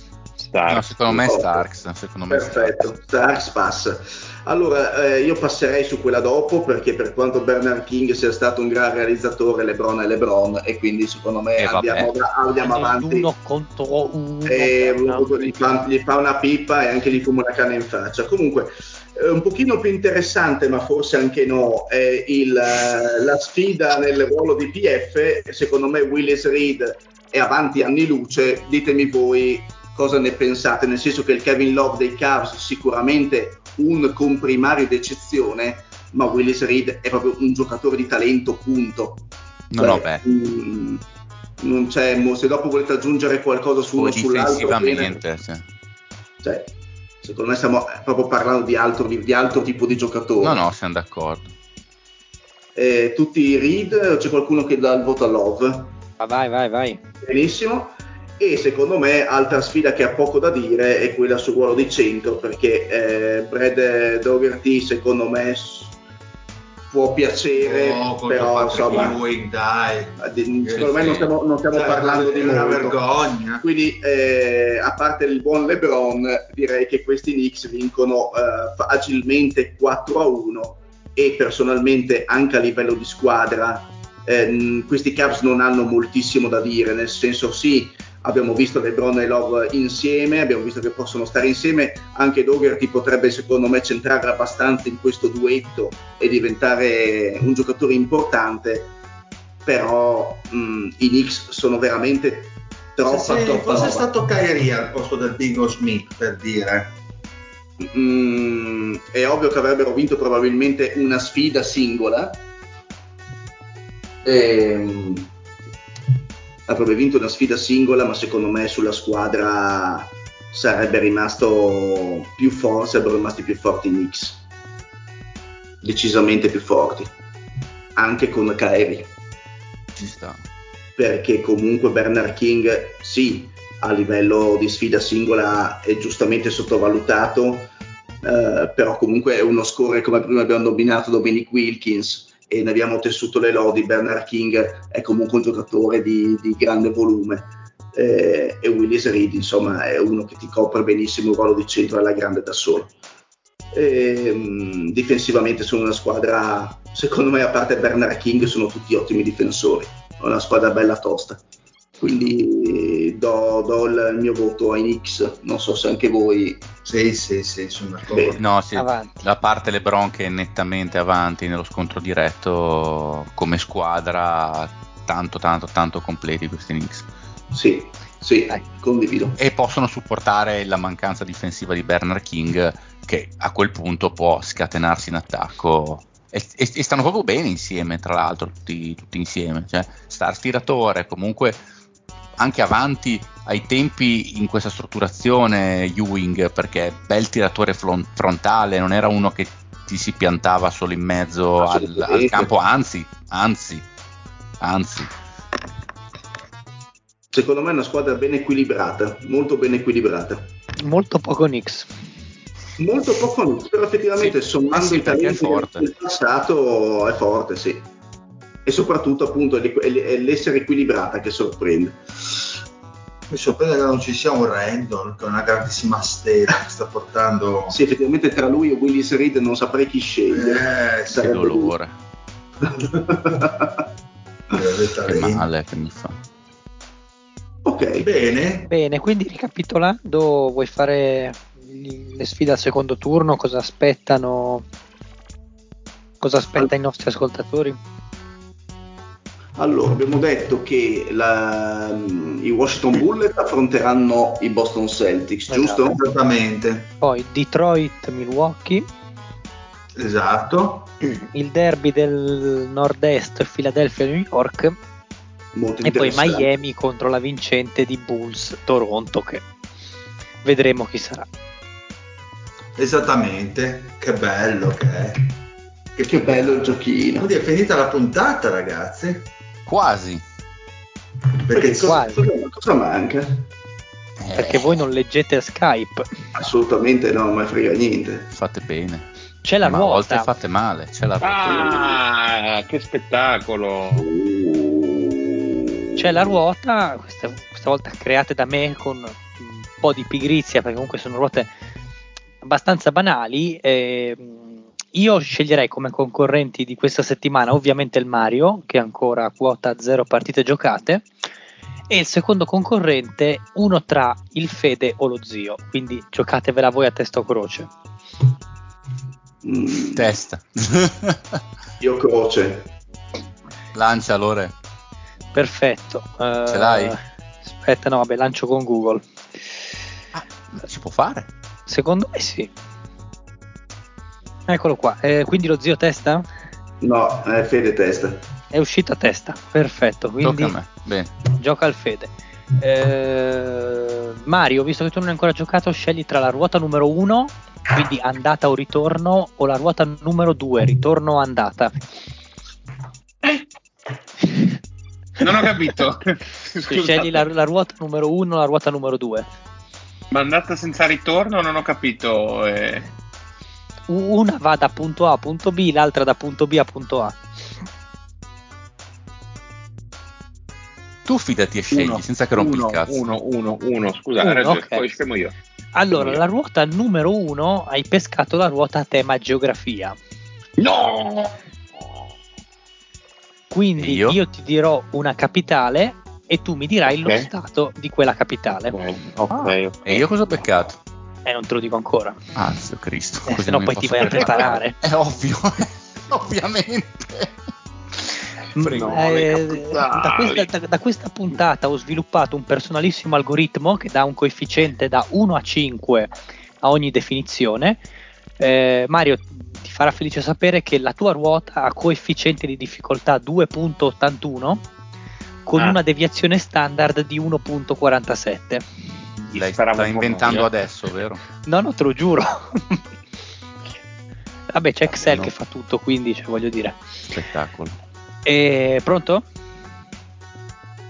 Starks. No, secondo me è. Starks. Secondo me Perfetto, Starks. Starks passa. Allora, eh, io passerei su quella dopo perché per quanto Bernard King sia stato un gran realizzatore, LeBron è LeBron e quindi secondo me Eh, andiamo, andiamo avanti. Uno contro uno. e no. gli, fa, gli fa una pipa e anche gli fuma una canna in faccia. Comunque, eh, un pochino più interessante, ma forse anche no, è il, eh, la sfida nel ruolo di PF. Secondo me Willis Reed è avanti anni luce. Ditemi voi cosa ne pensate, nel senso che il Kevin Love dei Cavs sicuramente un comprimario d'eccezione, ma Willis Reed è proprio un giocatore di talento, punto. No, no, beh. mm, non c'è, mo- se dopo volete aggiungere qualcosa su uno O o sull'altro, bene. difensivamente. sì. Cioè, secondo me stiamo proprio parlando di altro, di, di altro tipo di giocatore. No, no, siamo d'accordo. Eh, tutti i read, o c'è qualcuno che dà il voto a Love? Ah, vai, vai, vai. Benissimo. E secondo me altra sfida che ha poco da dire è quella sul ruolo di centro, perché eh, Brad Dougherty secondo me può piacere, Oh, però insomma, Ewing, dai. secondo me non stiamo, non stiamo Cioè, parlando di una molto. vergogna. Quindi, eh, a parte il buon LeBron, direi che questi Knicks vincono eh, facilmente 4 a 1 e personalmente anche a livello di squadra ehm, questi Cavs non hanno moltissimo da dire, nel senso sì, abbiamo visto LeBron e Love insieme, abbiamo visto che possono stare insieme, anche Dougherty potrebbe secondo me centrare abbastanza in questo duetto e diventare un giocatore importante, però mh, i Knicks sono veramente troppa, Se, se troppa fosse roba. stato Kyrie al posto del Bingo Smith, per dire. Mm, è ovvio che avrebbero vinto probabilmente una sfida singola. Ehm, avrebbe vinto una sfida singola, ma secondo me sulla squadra sarebbe rimasto più forte, sarebbero rimasti più forti i Knicks. Decisamente più forti. Anche con Kyrie Ci sta. perché comunque Bernard King sì a livello di sfida singola è giustamente sottovalutato eh, però comunque è uno score come prima abbiamo nominato Dominic Wilkins e ne abbiamo tessuto le lodi. Bernard King è comunque un giocatore di, di grande volume eh, e Willis Reed insomma è uno che ti copre benissimo il ruolo di centro alla grande da solo. Ehm, difensivamente sono una squadra secondo me a parte Bernard King sono tutti ottimi difensori. È una squadra bella tosta. Quindi do, do il mio voto ai Knicks non so se anche voi Sì, sì, sì, sono d'accordo. Beh, No, sì, Avanti. la parte LeBron che è nettamente avanti nello scontro diretto come squadra, tanto, tanto, tanto completi questi Knicks. sì, sì Dai. condivido E possono supportare la mancanza difensiva di Bernard King, che a quel punto può scatenarsi in attacco. E, e- e stanno proprio bene insieme, tra l'altro, tutti, tutti insieme. Cioè, Stars tiratore, comunque anche avanti ai tempi in questa strutturazione Ewing perché bel tiratore flon- frontale, non era uno che ti si piantava solo in mezzo al, al campo, anzi, anzi, anzi. Secondo me è una squadra ben equilibrata, molto ben equilibrata. Molto poco Knicks. Molto poco, però effettivamente Sì. sommando Sì, i talenti del passato è forte, sì. E soprattutto appunto è l'essere equilibrata che sorprende. Mi sorprende che non ci sia un Randall che è una grandissima stella che sta portando Sì, effettivamente tra lui e Willis Reed non saprei chi scegliere. eh, Che dolore, che male che mi fa. ok, Bene, Bene, quindi ricapitolando, vuoi fare le sfide al secondo turno? Cosa aspettano? Cosa aspetta i nostri ascoltatori? Allora abbiamo detto che la- i Washington Bullets affronteranno i Boston Celtics, Esatto. giusto? esattamente, Poi Detroit, Milwaukee, esatto. il derby del nord-est, Philadelphia, New York, Molto e poi. Miami contro la vincente di Bulls, Toronto, che vedremo chi sarà. Esattamente, che bello che è. Che bello il giochino. Quindi è finita la puntata, ragazzi. Quasi. Perché cosa, quasi. cosa- cosa manca? Eh, Perché voi non leggete Skype. Assolutamente no, ma frega niente. fate bene. C'è la Ma a volte ruota. fate male, c'è la ruota. Ah, che spettacolo! C'è la ruota, questa, questa volta create da me con un po' di pigrizia, perché comunque sono ruote abbastanza banali. e, mh, io sceglierei come concorrenti di questa settimana ovviamente il Mario, che è ancora a quota 0 partite giocate, e il secondo concorrente uno tra il Fede o lo zio. Quindi giocatevela voi a testa o croce. Mm, Testa. io croce. Lancia Lore. Perfetto. eh, Ce l'hai? Aspetta, no, vabbè, lancio con Google. Ah, si può fare. Secondo me sì. Eccolo qua. Eh, quindi lo zio testa? No, è Fede testa. È uscito a testa. Perfetto. Quindi Tocca a me. Bene. gioca al Fede. Eh, Mario, visto che tu non hai ancora giocato, scegli tra la ruota numero 1, quindi andata o ritorno, o la ruota numero 2, ritorno o andata. Non ho capito. Scegli la, la ruota numero 1 o la ruota numero 2. Ma andata senza ritorno non ho capito. eh. Una va da punto A a punto B, l'altra da punto B a punto A. Tu fidati e scegli Uno, senza che rompi uno, il cazzo. Uno, uno, uno, scusa, Uno, hai ragione, ok. poi scemo io. Allora, la ruota numero 1 hai pescato la ruota a tema geografia. No! Quindi io? io? ti dirò una capitale e tu mi dirai lo Ok. stato di quella capitale. Ok, ok, ok. E io cosa ho peccato? Eh, non te lo dico ancora. Ah, Dio Cristo. Eh, se no poi ti vai a preparare. È ovvio, ovviamente. No, le Eh, da, questa, da- da questa puntata ho sviluppato un personalissimo algoritmo che dà un coefficiente da 1 a 5 a ogni definizione. Eh, Mario, ti farà felice sapere che la tua ruota ha coefficiente di difficoltà 2.81 con Ah. una deviazione standard di 1.47. Lei sta inventando adesso, vero? No, no, te lo giuro. Vabbè, c'è Excel No. che fa tutto, quindi cioè, voglio dire. Spettacolo. E, pronto?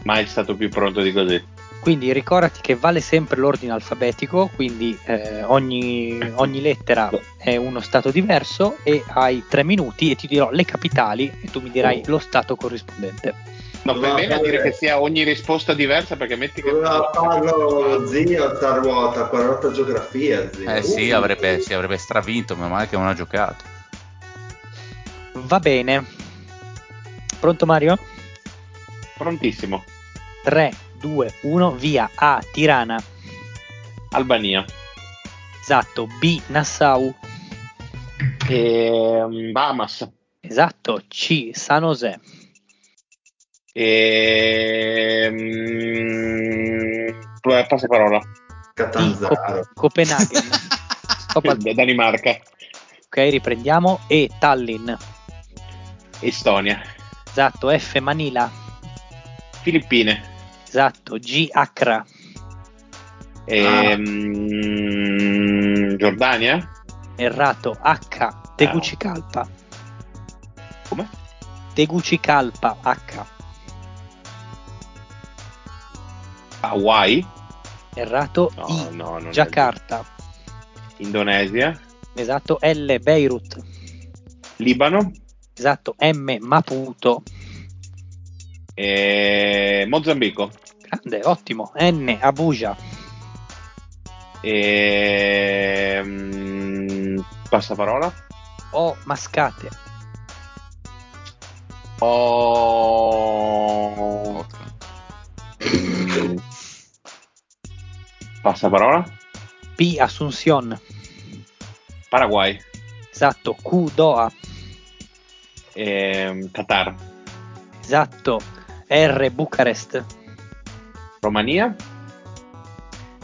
Mai stato più pronto di così. Quindi ricordati che vale sempre l'ordine alfabetico, quindi eh, ogni, ogni lettera è uno stato diverso e hai tre minuti e ti dirò le capitali e tu mi dirai lo stato corrispondente. No, fai bene a fare- dire che sia ogni risposta diversa perché metti che... Doveva farlo lo zio sta ruota, qua ruota geografia, zio. Eh sì, Uh. avrebbe, sì, avrebbe stravinto, meno male che non ha giocato. Va bene. Pronto Mario? Prontissimo. 3, 2, 1, via. A. Tirana. Albania. Esatto. B. Nassau. Ehm, Bahamas. Esatto. C. San José. Ehm... Passaparola. Catanzaro. Copenaghen. Stop al- Danimarca. ok, riprendiamo. E. Tallinn. Estonia. Esatto. F. Manila. Filippine. Esatto, G Accra. Ehm, Giordania? Errato, H Tegucigalpa. Come? Tegucigalpa, H. Hawaii? Errato, No, I no, non è- Giacarta. Indonesia? Esatto, L Beirut. Libano? Esatto, M Maputo. E... Mozambico? Grande, ottimo. N Abuja. Ehm, Passaparola? O Mascate. O... Otra. Passaparola? P Asunción. Paraguay? Esatto, Q Doha. Ehm, Qatar? Esatto, R Bucarest. Romania?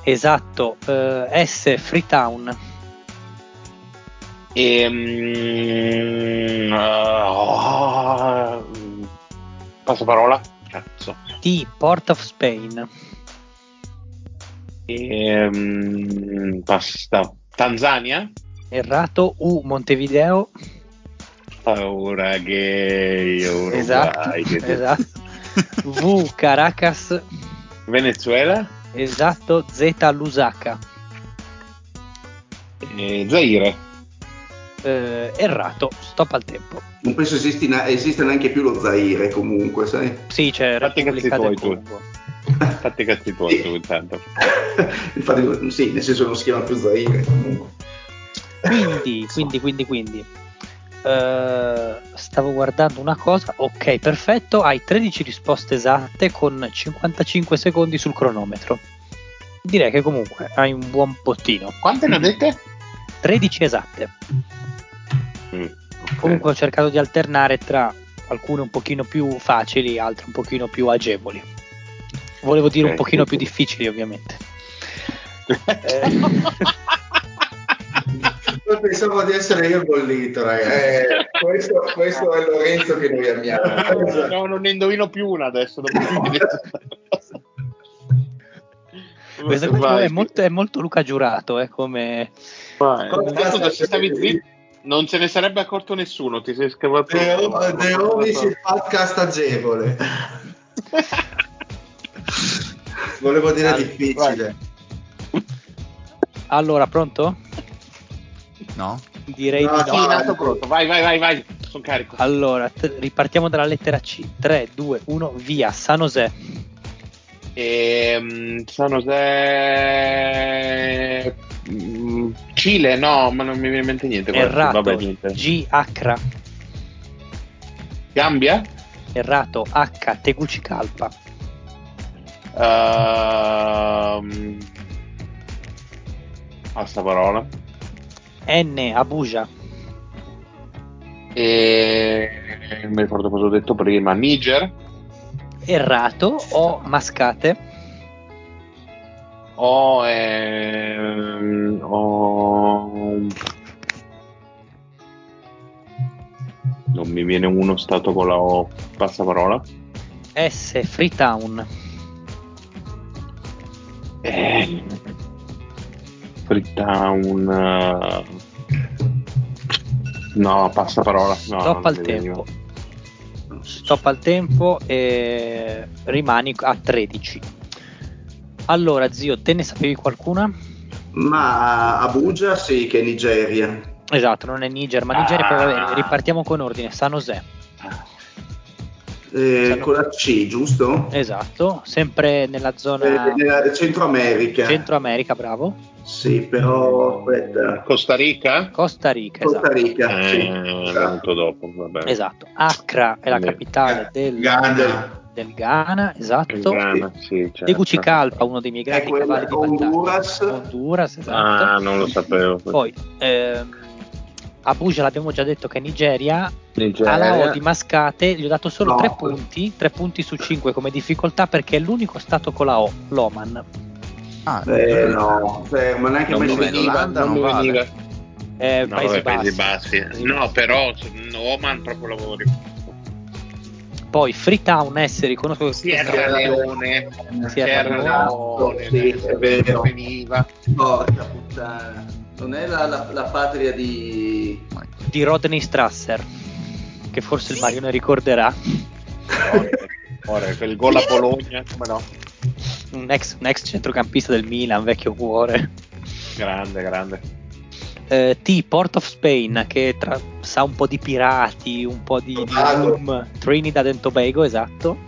Esatto, eh, S Freetown. Ehm, ah, passaparola? Cazzo. T Port of Spain. Ehm, basta. Tanzania? Errato, U Montevideo. Paura gay, Uruguay, Esatto, esatto. V Caracas. Venezuela? Esatto, Z Lusaka. E Zaire? Eh, errato, stop al tempo. Non penso esista neanche più lo Zaire comunque, sai? Sì, c'è i Repubblica del Congo. Fatti cazzi tuoi tu intanto. Infatti, sì, nel senso non si chiama più Zaire comunque. Quindi, quindi, quindi, quindi. eh, stavo guardando una cosa. Ok, perfetto. Hai 13 risposte esatte con 55 secondi sul cronometro. Direi che comunque hai un buon bottino. Quante ne ho dette? 13 esatte. Mm, ok. Comunque ho cercato di alternare tra alcune un pochino più facili, altre un pochino più agevoli. Volevo dire Ok, un pochino sì, più difficili, ovviamente. Eh, Io pensavo di essere io il bollito, ragazzi. Eh, questo, questo è Lorenzo che noi amiamo. no, non ne indovino più una adesso. Questa qua è molto, è molto Luca Giurato, è come... vai. Cosa stavi zitto non se ne sarebbe accorto nessuno, ti sei scavato. De, De Omis il podcast agevole. Volevo dire Vai, difficile. Allora, pronto? No? Direi No, di Sì, no. no. nato pronto. Vai, vai, vai, vai. Sono carico. Allora, t- ripartiamo dalla lettera C. 3, 2, 1, via. San José. Ehm, San José. mm, Cile, no, ma non mi viene in mente niente. Errato. Vabbè, niente. G, Accra. Gambia? Errato. H, Tegucigalpa. Ehm, Passaparola. N, Abuja. E non mi ricordo cosa ho detto prima. Niger? Errato. O, Mascate. O, ehm, o- Non mi viene uno stato con la O. Passaparola. S, Freetown. Eh, Freetown. eh, No, passaparola. No, Stop al mi veniva. tempo. Stop al tempo e rimani a 13. Allora, zio, te ne sapevi qualcuna? Ma Abuja sì, che è Nigeria. Esatto, non è Niger, ma Nigeria poi vabbè, Ah. ripartiamo con ordine. San José. Eh, con la C, giusto? Esatto, sempre nella zona Eh, nella Centro America. Centro America, bravo. Sì, però aspetta. Costa Rica? Costa Rica, Costa esatto. Rica, sì. Eh, esatto. molto dopo, vabbè. Esatto. Accra è la Sì. capitale del Ghana. del Ghana, esatto. Ghana, sì, certo. Tegucigalpa, uno dei miei grandi cavalli di battaglia. Honduras. Honduras, esatto. Ah, non lo sapevo. Poi ehm, Abuja l'abbiamo già detto che è Nigeria, Nigeria. alla O di Mascate gli ho dato solo No. 3 punti, 3 punti su 5 come difficoltà perché è l'unico stato con la O, l'Oman. Ah, Eh, no, eh, ma neanche Non sentito. l'Olanda? non non vale. veniva. Eh, No, Paesi Paesi Bassi. Bassi. No, però Oman proprio lavori. Poi Freetown S, riconosco che Sierra Leone, Sierra Leone. Leone, Sì, dai, è vero. veniva. Porca puttana. Non è la, la- la patria di... di Rodney Strasser, che forse il Marione ricorderà, Ora, quel gol a Bologna, come no? un ex, un ex centrocampista del Milan, vecchio cuore. Grande, grande. Eh, T, Port of Spain, che tra- sa un po' di pirati, un po' di, di rum, Trinidad and Tobago, esatto.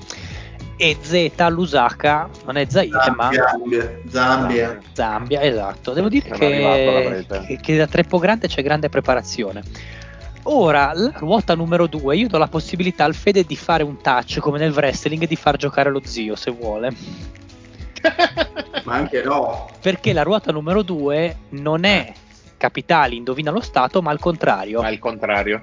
E Z, Lusaka, non è Zaire, ma Zambia. Zambia. Zambia, esatto. Devo dire che, che, che da Treppo Grande c'è grande preparazione. Ora, la ruota numero 2, io do la possibilità al Fede di fare un touch come nel wrestling e di far giocare lo zio se vuole. Ma anche no. Perché la ruota numero 2 non è capitali, indovina lo stato, ma al contrario. Ma il contrario.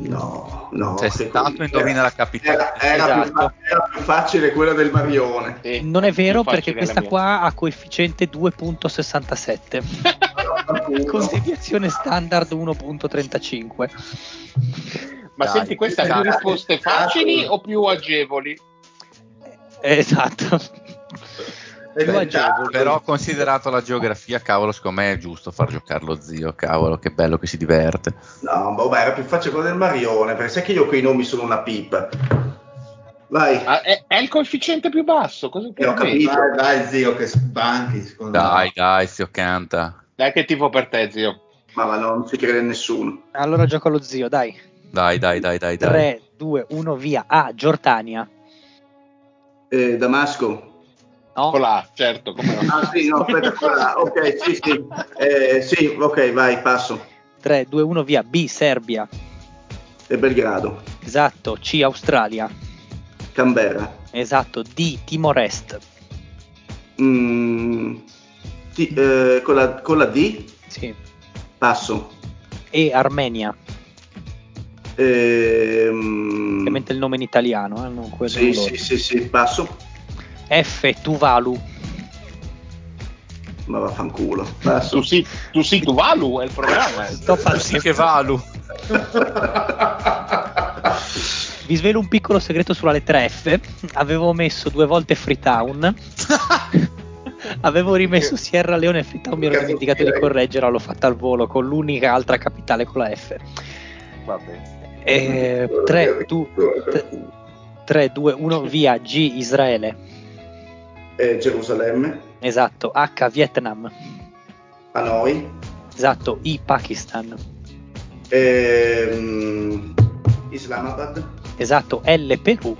No, no. C'è che stato indovina la capitale. Era, era più, Esatto. fa- era più facile quella del Marione. Sì, Non è vero più perché questa mia. qua ha coefficiente 2.67 con deviazione standard 1.35. Ma Dai, senti, questa ha più risposte facili o più agevoli? Esatto. E beh. Però considerato la geografia, cavolo, secondo me è giusto far giocare lo zio, cavolo, che bello che si diverte. No, vabbè, era più facile quella del Marione, perché sai che io quei nomi sono una pipa. Vai. Ah, è, è il coefficiente più basso. Cosa ho vuoi? capito. Dai, dai, zio, che sbanchi, secondo Dai, me. dai, zio canta. Dai che tifo per te, zio. Ma, ma non ci crede nessuno. Allora gioco allo zio, dai. Dai, dai, dai, dai, dai. 3, 2, 1, via. Ah, Giordania. Eh, Damasco. No? Con la, certo, come no. Ah sì, no, aspetta, quella- ok, sì, sì. Eh, sì, ok, vai, passo. 3, 2, 1, via. B, Serbia. E Belgrado. Esatto. C, Australia. Canberra. Esatto. D, Timor Est. Mm, sì, eh, con, la, con la D Sì. passo. E, Armenia. Ehm, Ovviamente il nome in italiano, eh, non quello sì, sì, sì, sì, passo. F, Tuvalu. Ma vaffanculo. Tu sì, tu sì, tu Valu è il programma. Sto Sì facendo- che valu. Vi svelo un piccolo segreto sulla lettera F. Avevo messo due volte Freetown. Avevo rimesso Sierra Leone e Freetown. Mi ero dimenticato di direi. correggere. L'ho fatta al volo con l'unica altra capitale con la F. Vabbè. Eh, 3, 3, 2, 1, via G, Israele. Eh, Gerusalemme. Esatto. H, Vietnam. Hanoi. Esatto. I, Pakistan. Ehm, Islamabad. Esatto. L, Perù.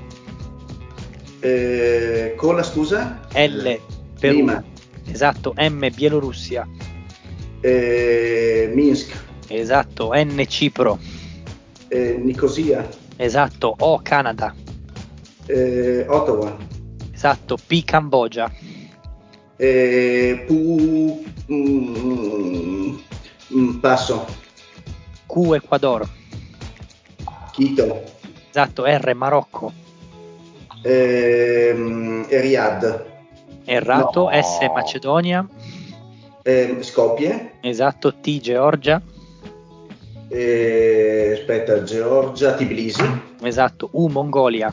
Eh, con la scusa? L, Perù. Lima. Esatto. M, Bielorussia. Eh, Minsk. Esatto. N, Cipro. Eh, Nicosia. Esatto. O, Canada. Eh, Ottawa. Esatto. P, Cambogia. Eh, Pu... mm, mm, passo. Q, Ecuador. Quito. Esatto. R, Marocco. Ehm, Riyadh. Errato. No. S, Macedonia. Ehm, Skopje. Esatto. T, Georgia. Eh, aspetta, Georgia. Tbilisi. Esatto. U, Mongolia.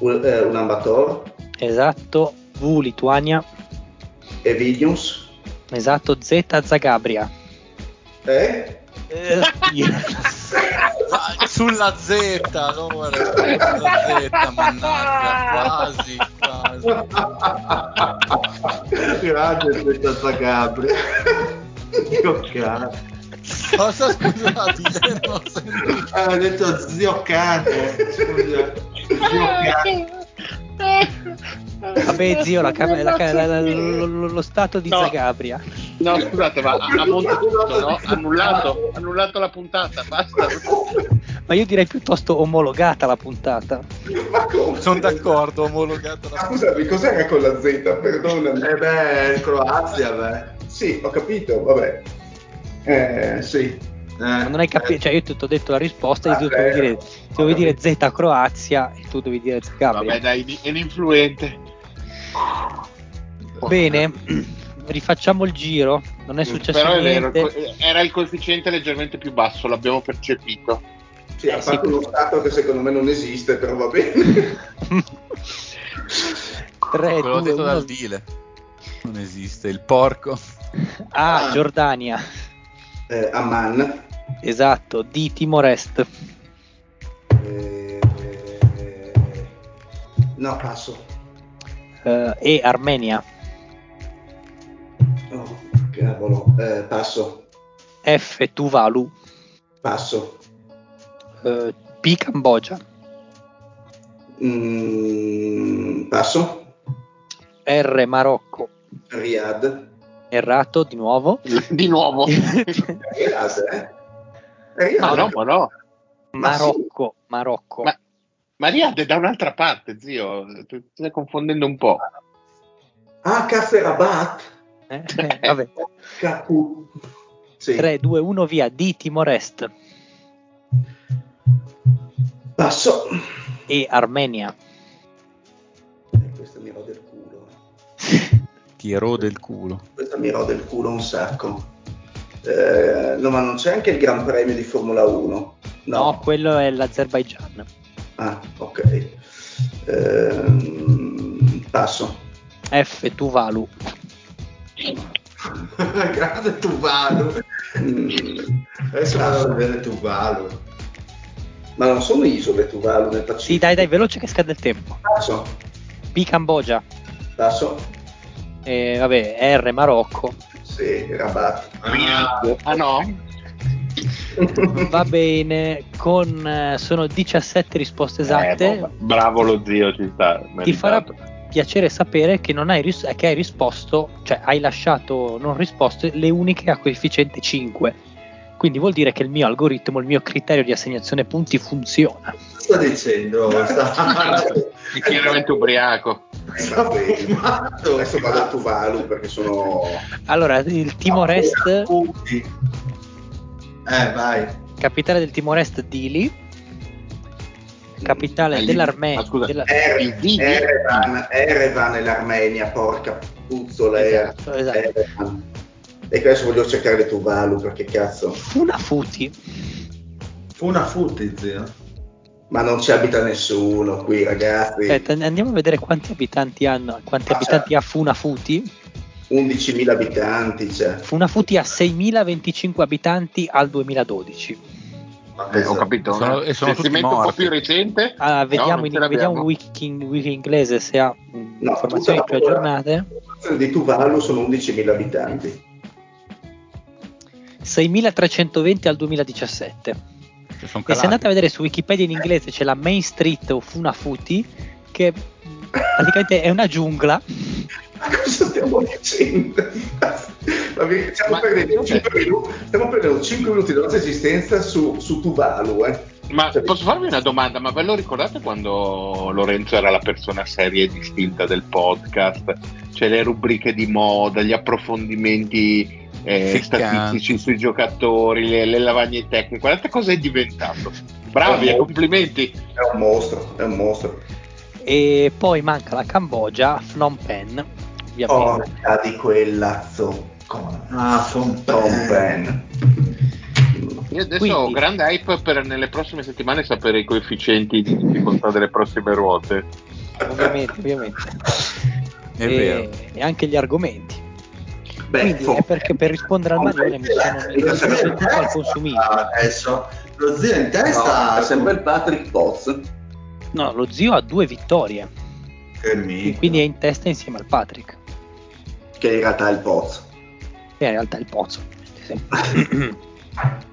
U- eh, Ulaanbaatar. Esatto. V, Lituania. E Vilnius. Esatto. Z, Zagabria. Eh? Eh, Sulla Z, allora. Sulla Z, mannaggia, quasi, quasi. Grande questa Zagabria. Dio cazzo. Cosa scusate? Non ho sentito. Ha detto zio cane. Scusa. Zio cane. Vabbè, zio, la cam- la ca- la- la- lo, stato di No. Zagabria. No, scusate, ma ha, montato, no? Annullato, annullato la puntata, basta. Ma io direi piuttosto omologata la puntata. Ma come? Sono d'accordo, omologato Ma la scusami, cos'era con la Z? Perdonami. Eh beh, Croazia, beh. Sì, ho capito, vabbè. Eh, sì. Ma Eh, non hai capito, cioè io ti ho detto la risposta e tu Vabbè, devi dire, devi dire. Z Croazia e tu devi dire Zagabria. Vabbè, dai, è l'influente. Bene, rifacciamo il giro, non è successo Però è vero, niente. co- era il coefficiente leggermente più basso, l'abbiamo percepito. Sì, ha Eh, sì. fatto uno stato che secondo me non esiste, però va bene. 3, Quello 2, detto 1. dal Dile. Non esiste, il porco. A, Ah. Giordania. Eh, Amman. Esatto, D, Timor-Est. Eh, no, passo. Eh, e, Armenia. Oh, cavolo. Eh, passo. F, Tuvalu. Passo. Eh, P, Cambogia. Mm, passo. R, Marocco. Riyadh. Errato di nuovo. Di nuovo. Eh? Ma no, ma no. Ma sì. Marocco, Marocco. Ma- Maria è da un'altra parte, zio. Ti stai confondendo un po'. Ah, Caffè Rabat. Eh, eh, vabbè. Capu. Sì. 3, 2, 1, via. D, Timor-Est. Passo. E, Armenia. Eh, Questa mi il culo. Ti erode il culo. Questa mi rode il culo un sacco. Eh, no, ma non c'è anche il Gran Premio di Formula 1? No, quello è l'Azerbaigian. Ah, ok. Ehm, passo. F, Tuvalu. Grande Tuvalu. Mm, Adesso vado a vedere Tuvalu. ma non sono isole Tuvalu nel Sì, Pacifico? dai, dai, veloce che scade il tempo. Passo. P, Cambogia. Passo. E, vabbè, R, Marocco. Sì, Rabat. Ah, Ah no? Va bene, con eh, sono 17 risposte esatte. Eh, boh, bravo lo zio, ci sta. ti farà piacere sapere che non hai, ris- che hai risposto, cioè hai lasciato non risposte le uniche a coefficiente 5. Quindi vuol dire che il mio algoritmo, il mio criterio di assegnazione punti funziona. Sta dicendo? Sta... È chiaramente ubriaco. Eh, va bene. fumato. Adesso vado a Tuvalu perché sono... Allora, il Timor-Est, Punti. Eh, vai. capitale del Timor-Est Dili, capitale Eh, dell'Armenia. ma scusa, della- Er-? Erevan, Erevan è l'Armenia, porca puzzola. Esatto, esatto. Erevan. E adesso voglio cercare Tuvalu perché cazzo. Funafuti, Fu una futti, zio. Ma non ci abita nessuno qui, ragazzi. Aspetta, andiamo a vedere quanti abitanti hanno, quanti Ah, abitanti ha Funafuti. 11.000 abitanti, cioè. Funafuti ha 6.025 abitanti al 2012. Eh, ho capito. Sono- e sono tutti un po' più recente. Ah, vediamo, non in, vediamo wiki, wiki inglese se ha No, informazioni più aggiornate. di Tuvalu sono 11.000 abitanti. 6.320 al 2017. E se andate a vedere su Wikipedia in inglese c'è la Main Street o Funafuti, che praticamente è una giungla. Ma cosa stiamo dicendo? Stiamo, Ma- perdendo 5 minuti, stiamo perdendo 5 minuti della nostra esistenza su, su Tuvalu, eh. Ma Cioè, posso farvi una domanda? Ma ve lo ricordate quando Lorenzo era la persona seria e distinta del podcast? Cioè le rubriche di moda, gli approfondimenti eh, statistici sui giocatori, le, le lavagne tecniche. Guardate cosa è diventato. Bravi, È complimenti. È un mostro, è un mostro. E poi manca la Cambogia, Phnom Penh. Porca di quella zoccona. Ah, Phnom Phnom Penh. Io adesso Quindi- ho grande hype per nelle prossime settimane sapere i coefficienti di difficoltà delle prossime ruote. ovviamente, ovviamente. È e, vero. e anche gli argomenti. Beh, Quindi è perché per rispondere al Marione mi sono, venduto al consumismo. Adesso lo zio in No, testa è sempre il Patrick Potts. No, lo zio ha due vittorie, che minchia. quindi è in testa insieme al Patrick, che in realtà è il Potts. che in realtà è il Pozzo.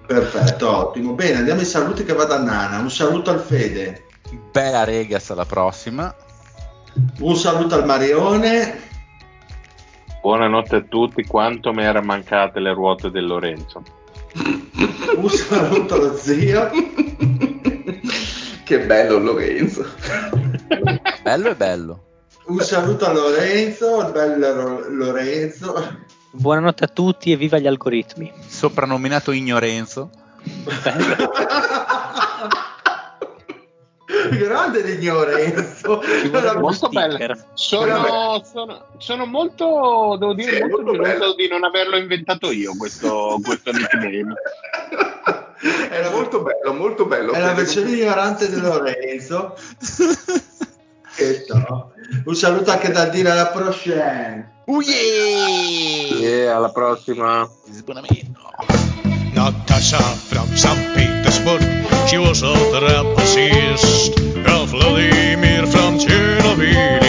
Perfetto, ottimo. Bene, andiamo ai saluti che vado a Nana. Un saluto al Fede, Bella Regas alla prossima. un saluto al Marione, Buonanotte a tutti, quanto mi erano mancate le ruote del Lorenzo. un saluto allo zio. che bello Lorenzo. Bello e bello. Un saluto a Lorenzo, il bello Lorenzo. Buonanotte a tutti e viva gli algoritmi. Soprannominato Ignorenzo. grande l'ignorenza molto belle sono, sono, sono, molto devo dire sì, molto molto di non averlo inventato io questo, questo nickname era molto bello molto bello. È la versione ignorante di Lorenzo. Un saluto anche da dire alla prossima uh yeah! yeah alla prossima. Not from San miłość od en Vladimir van Frantienowi.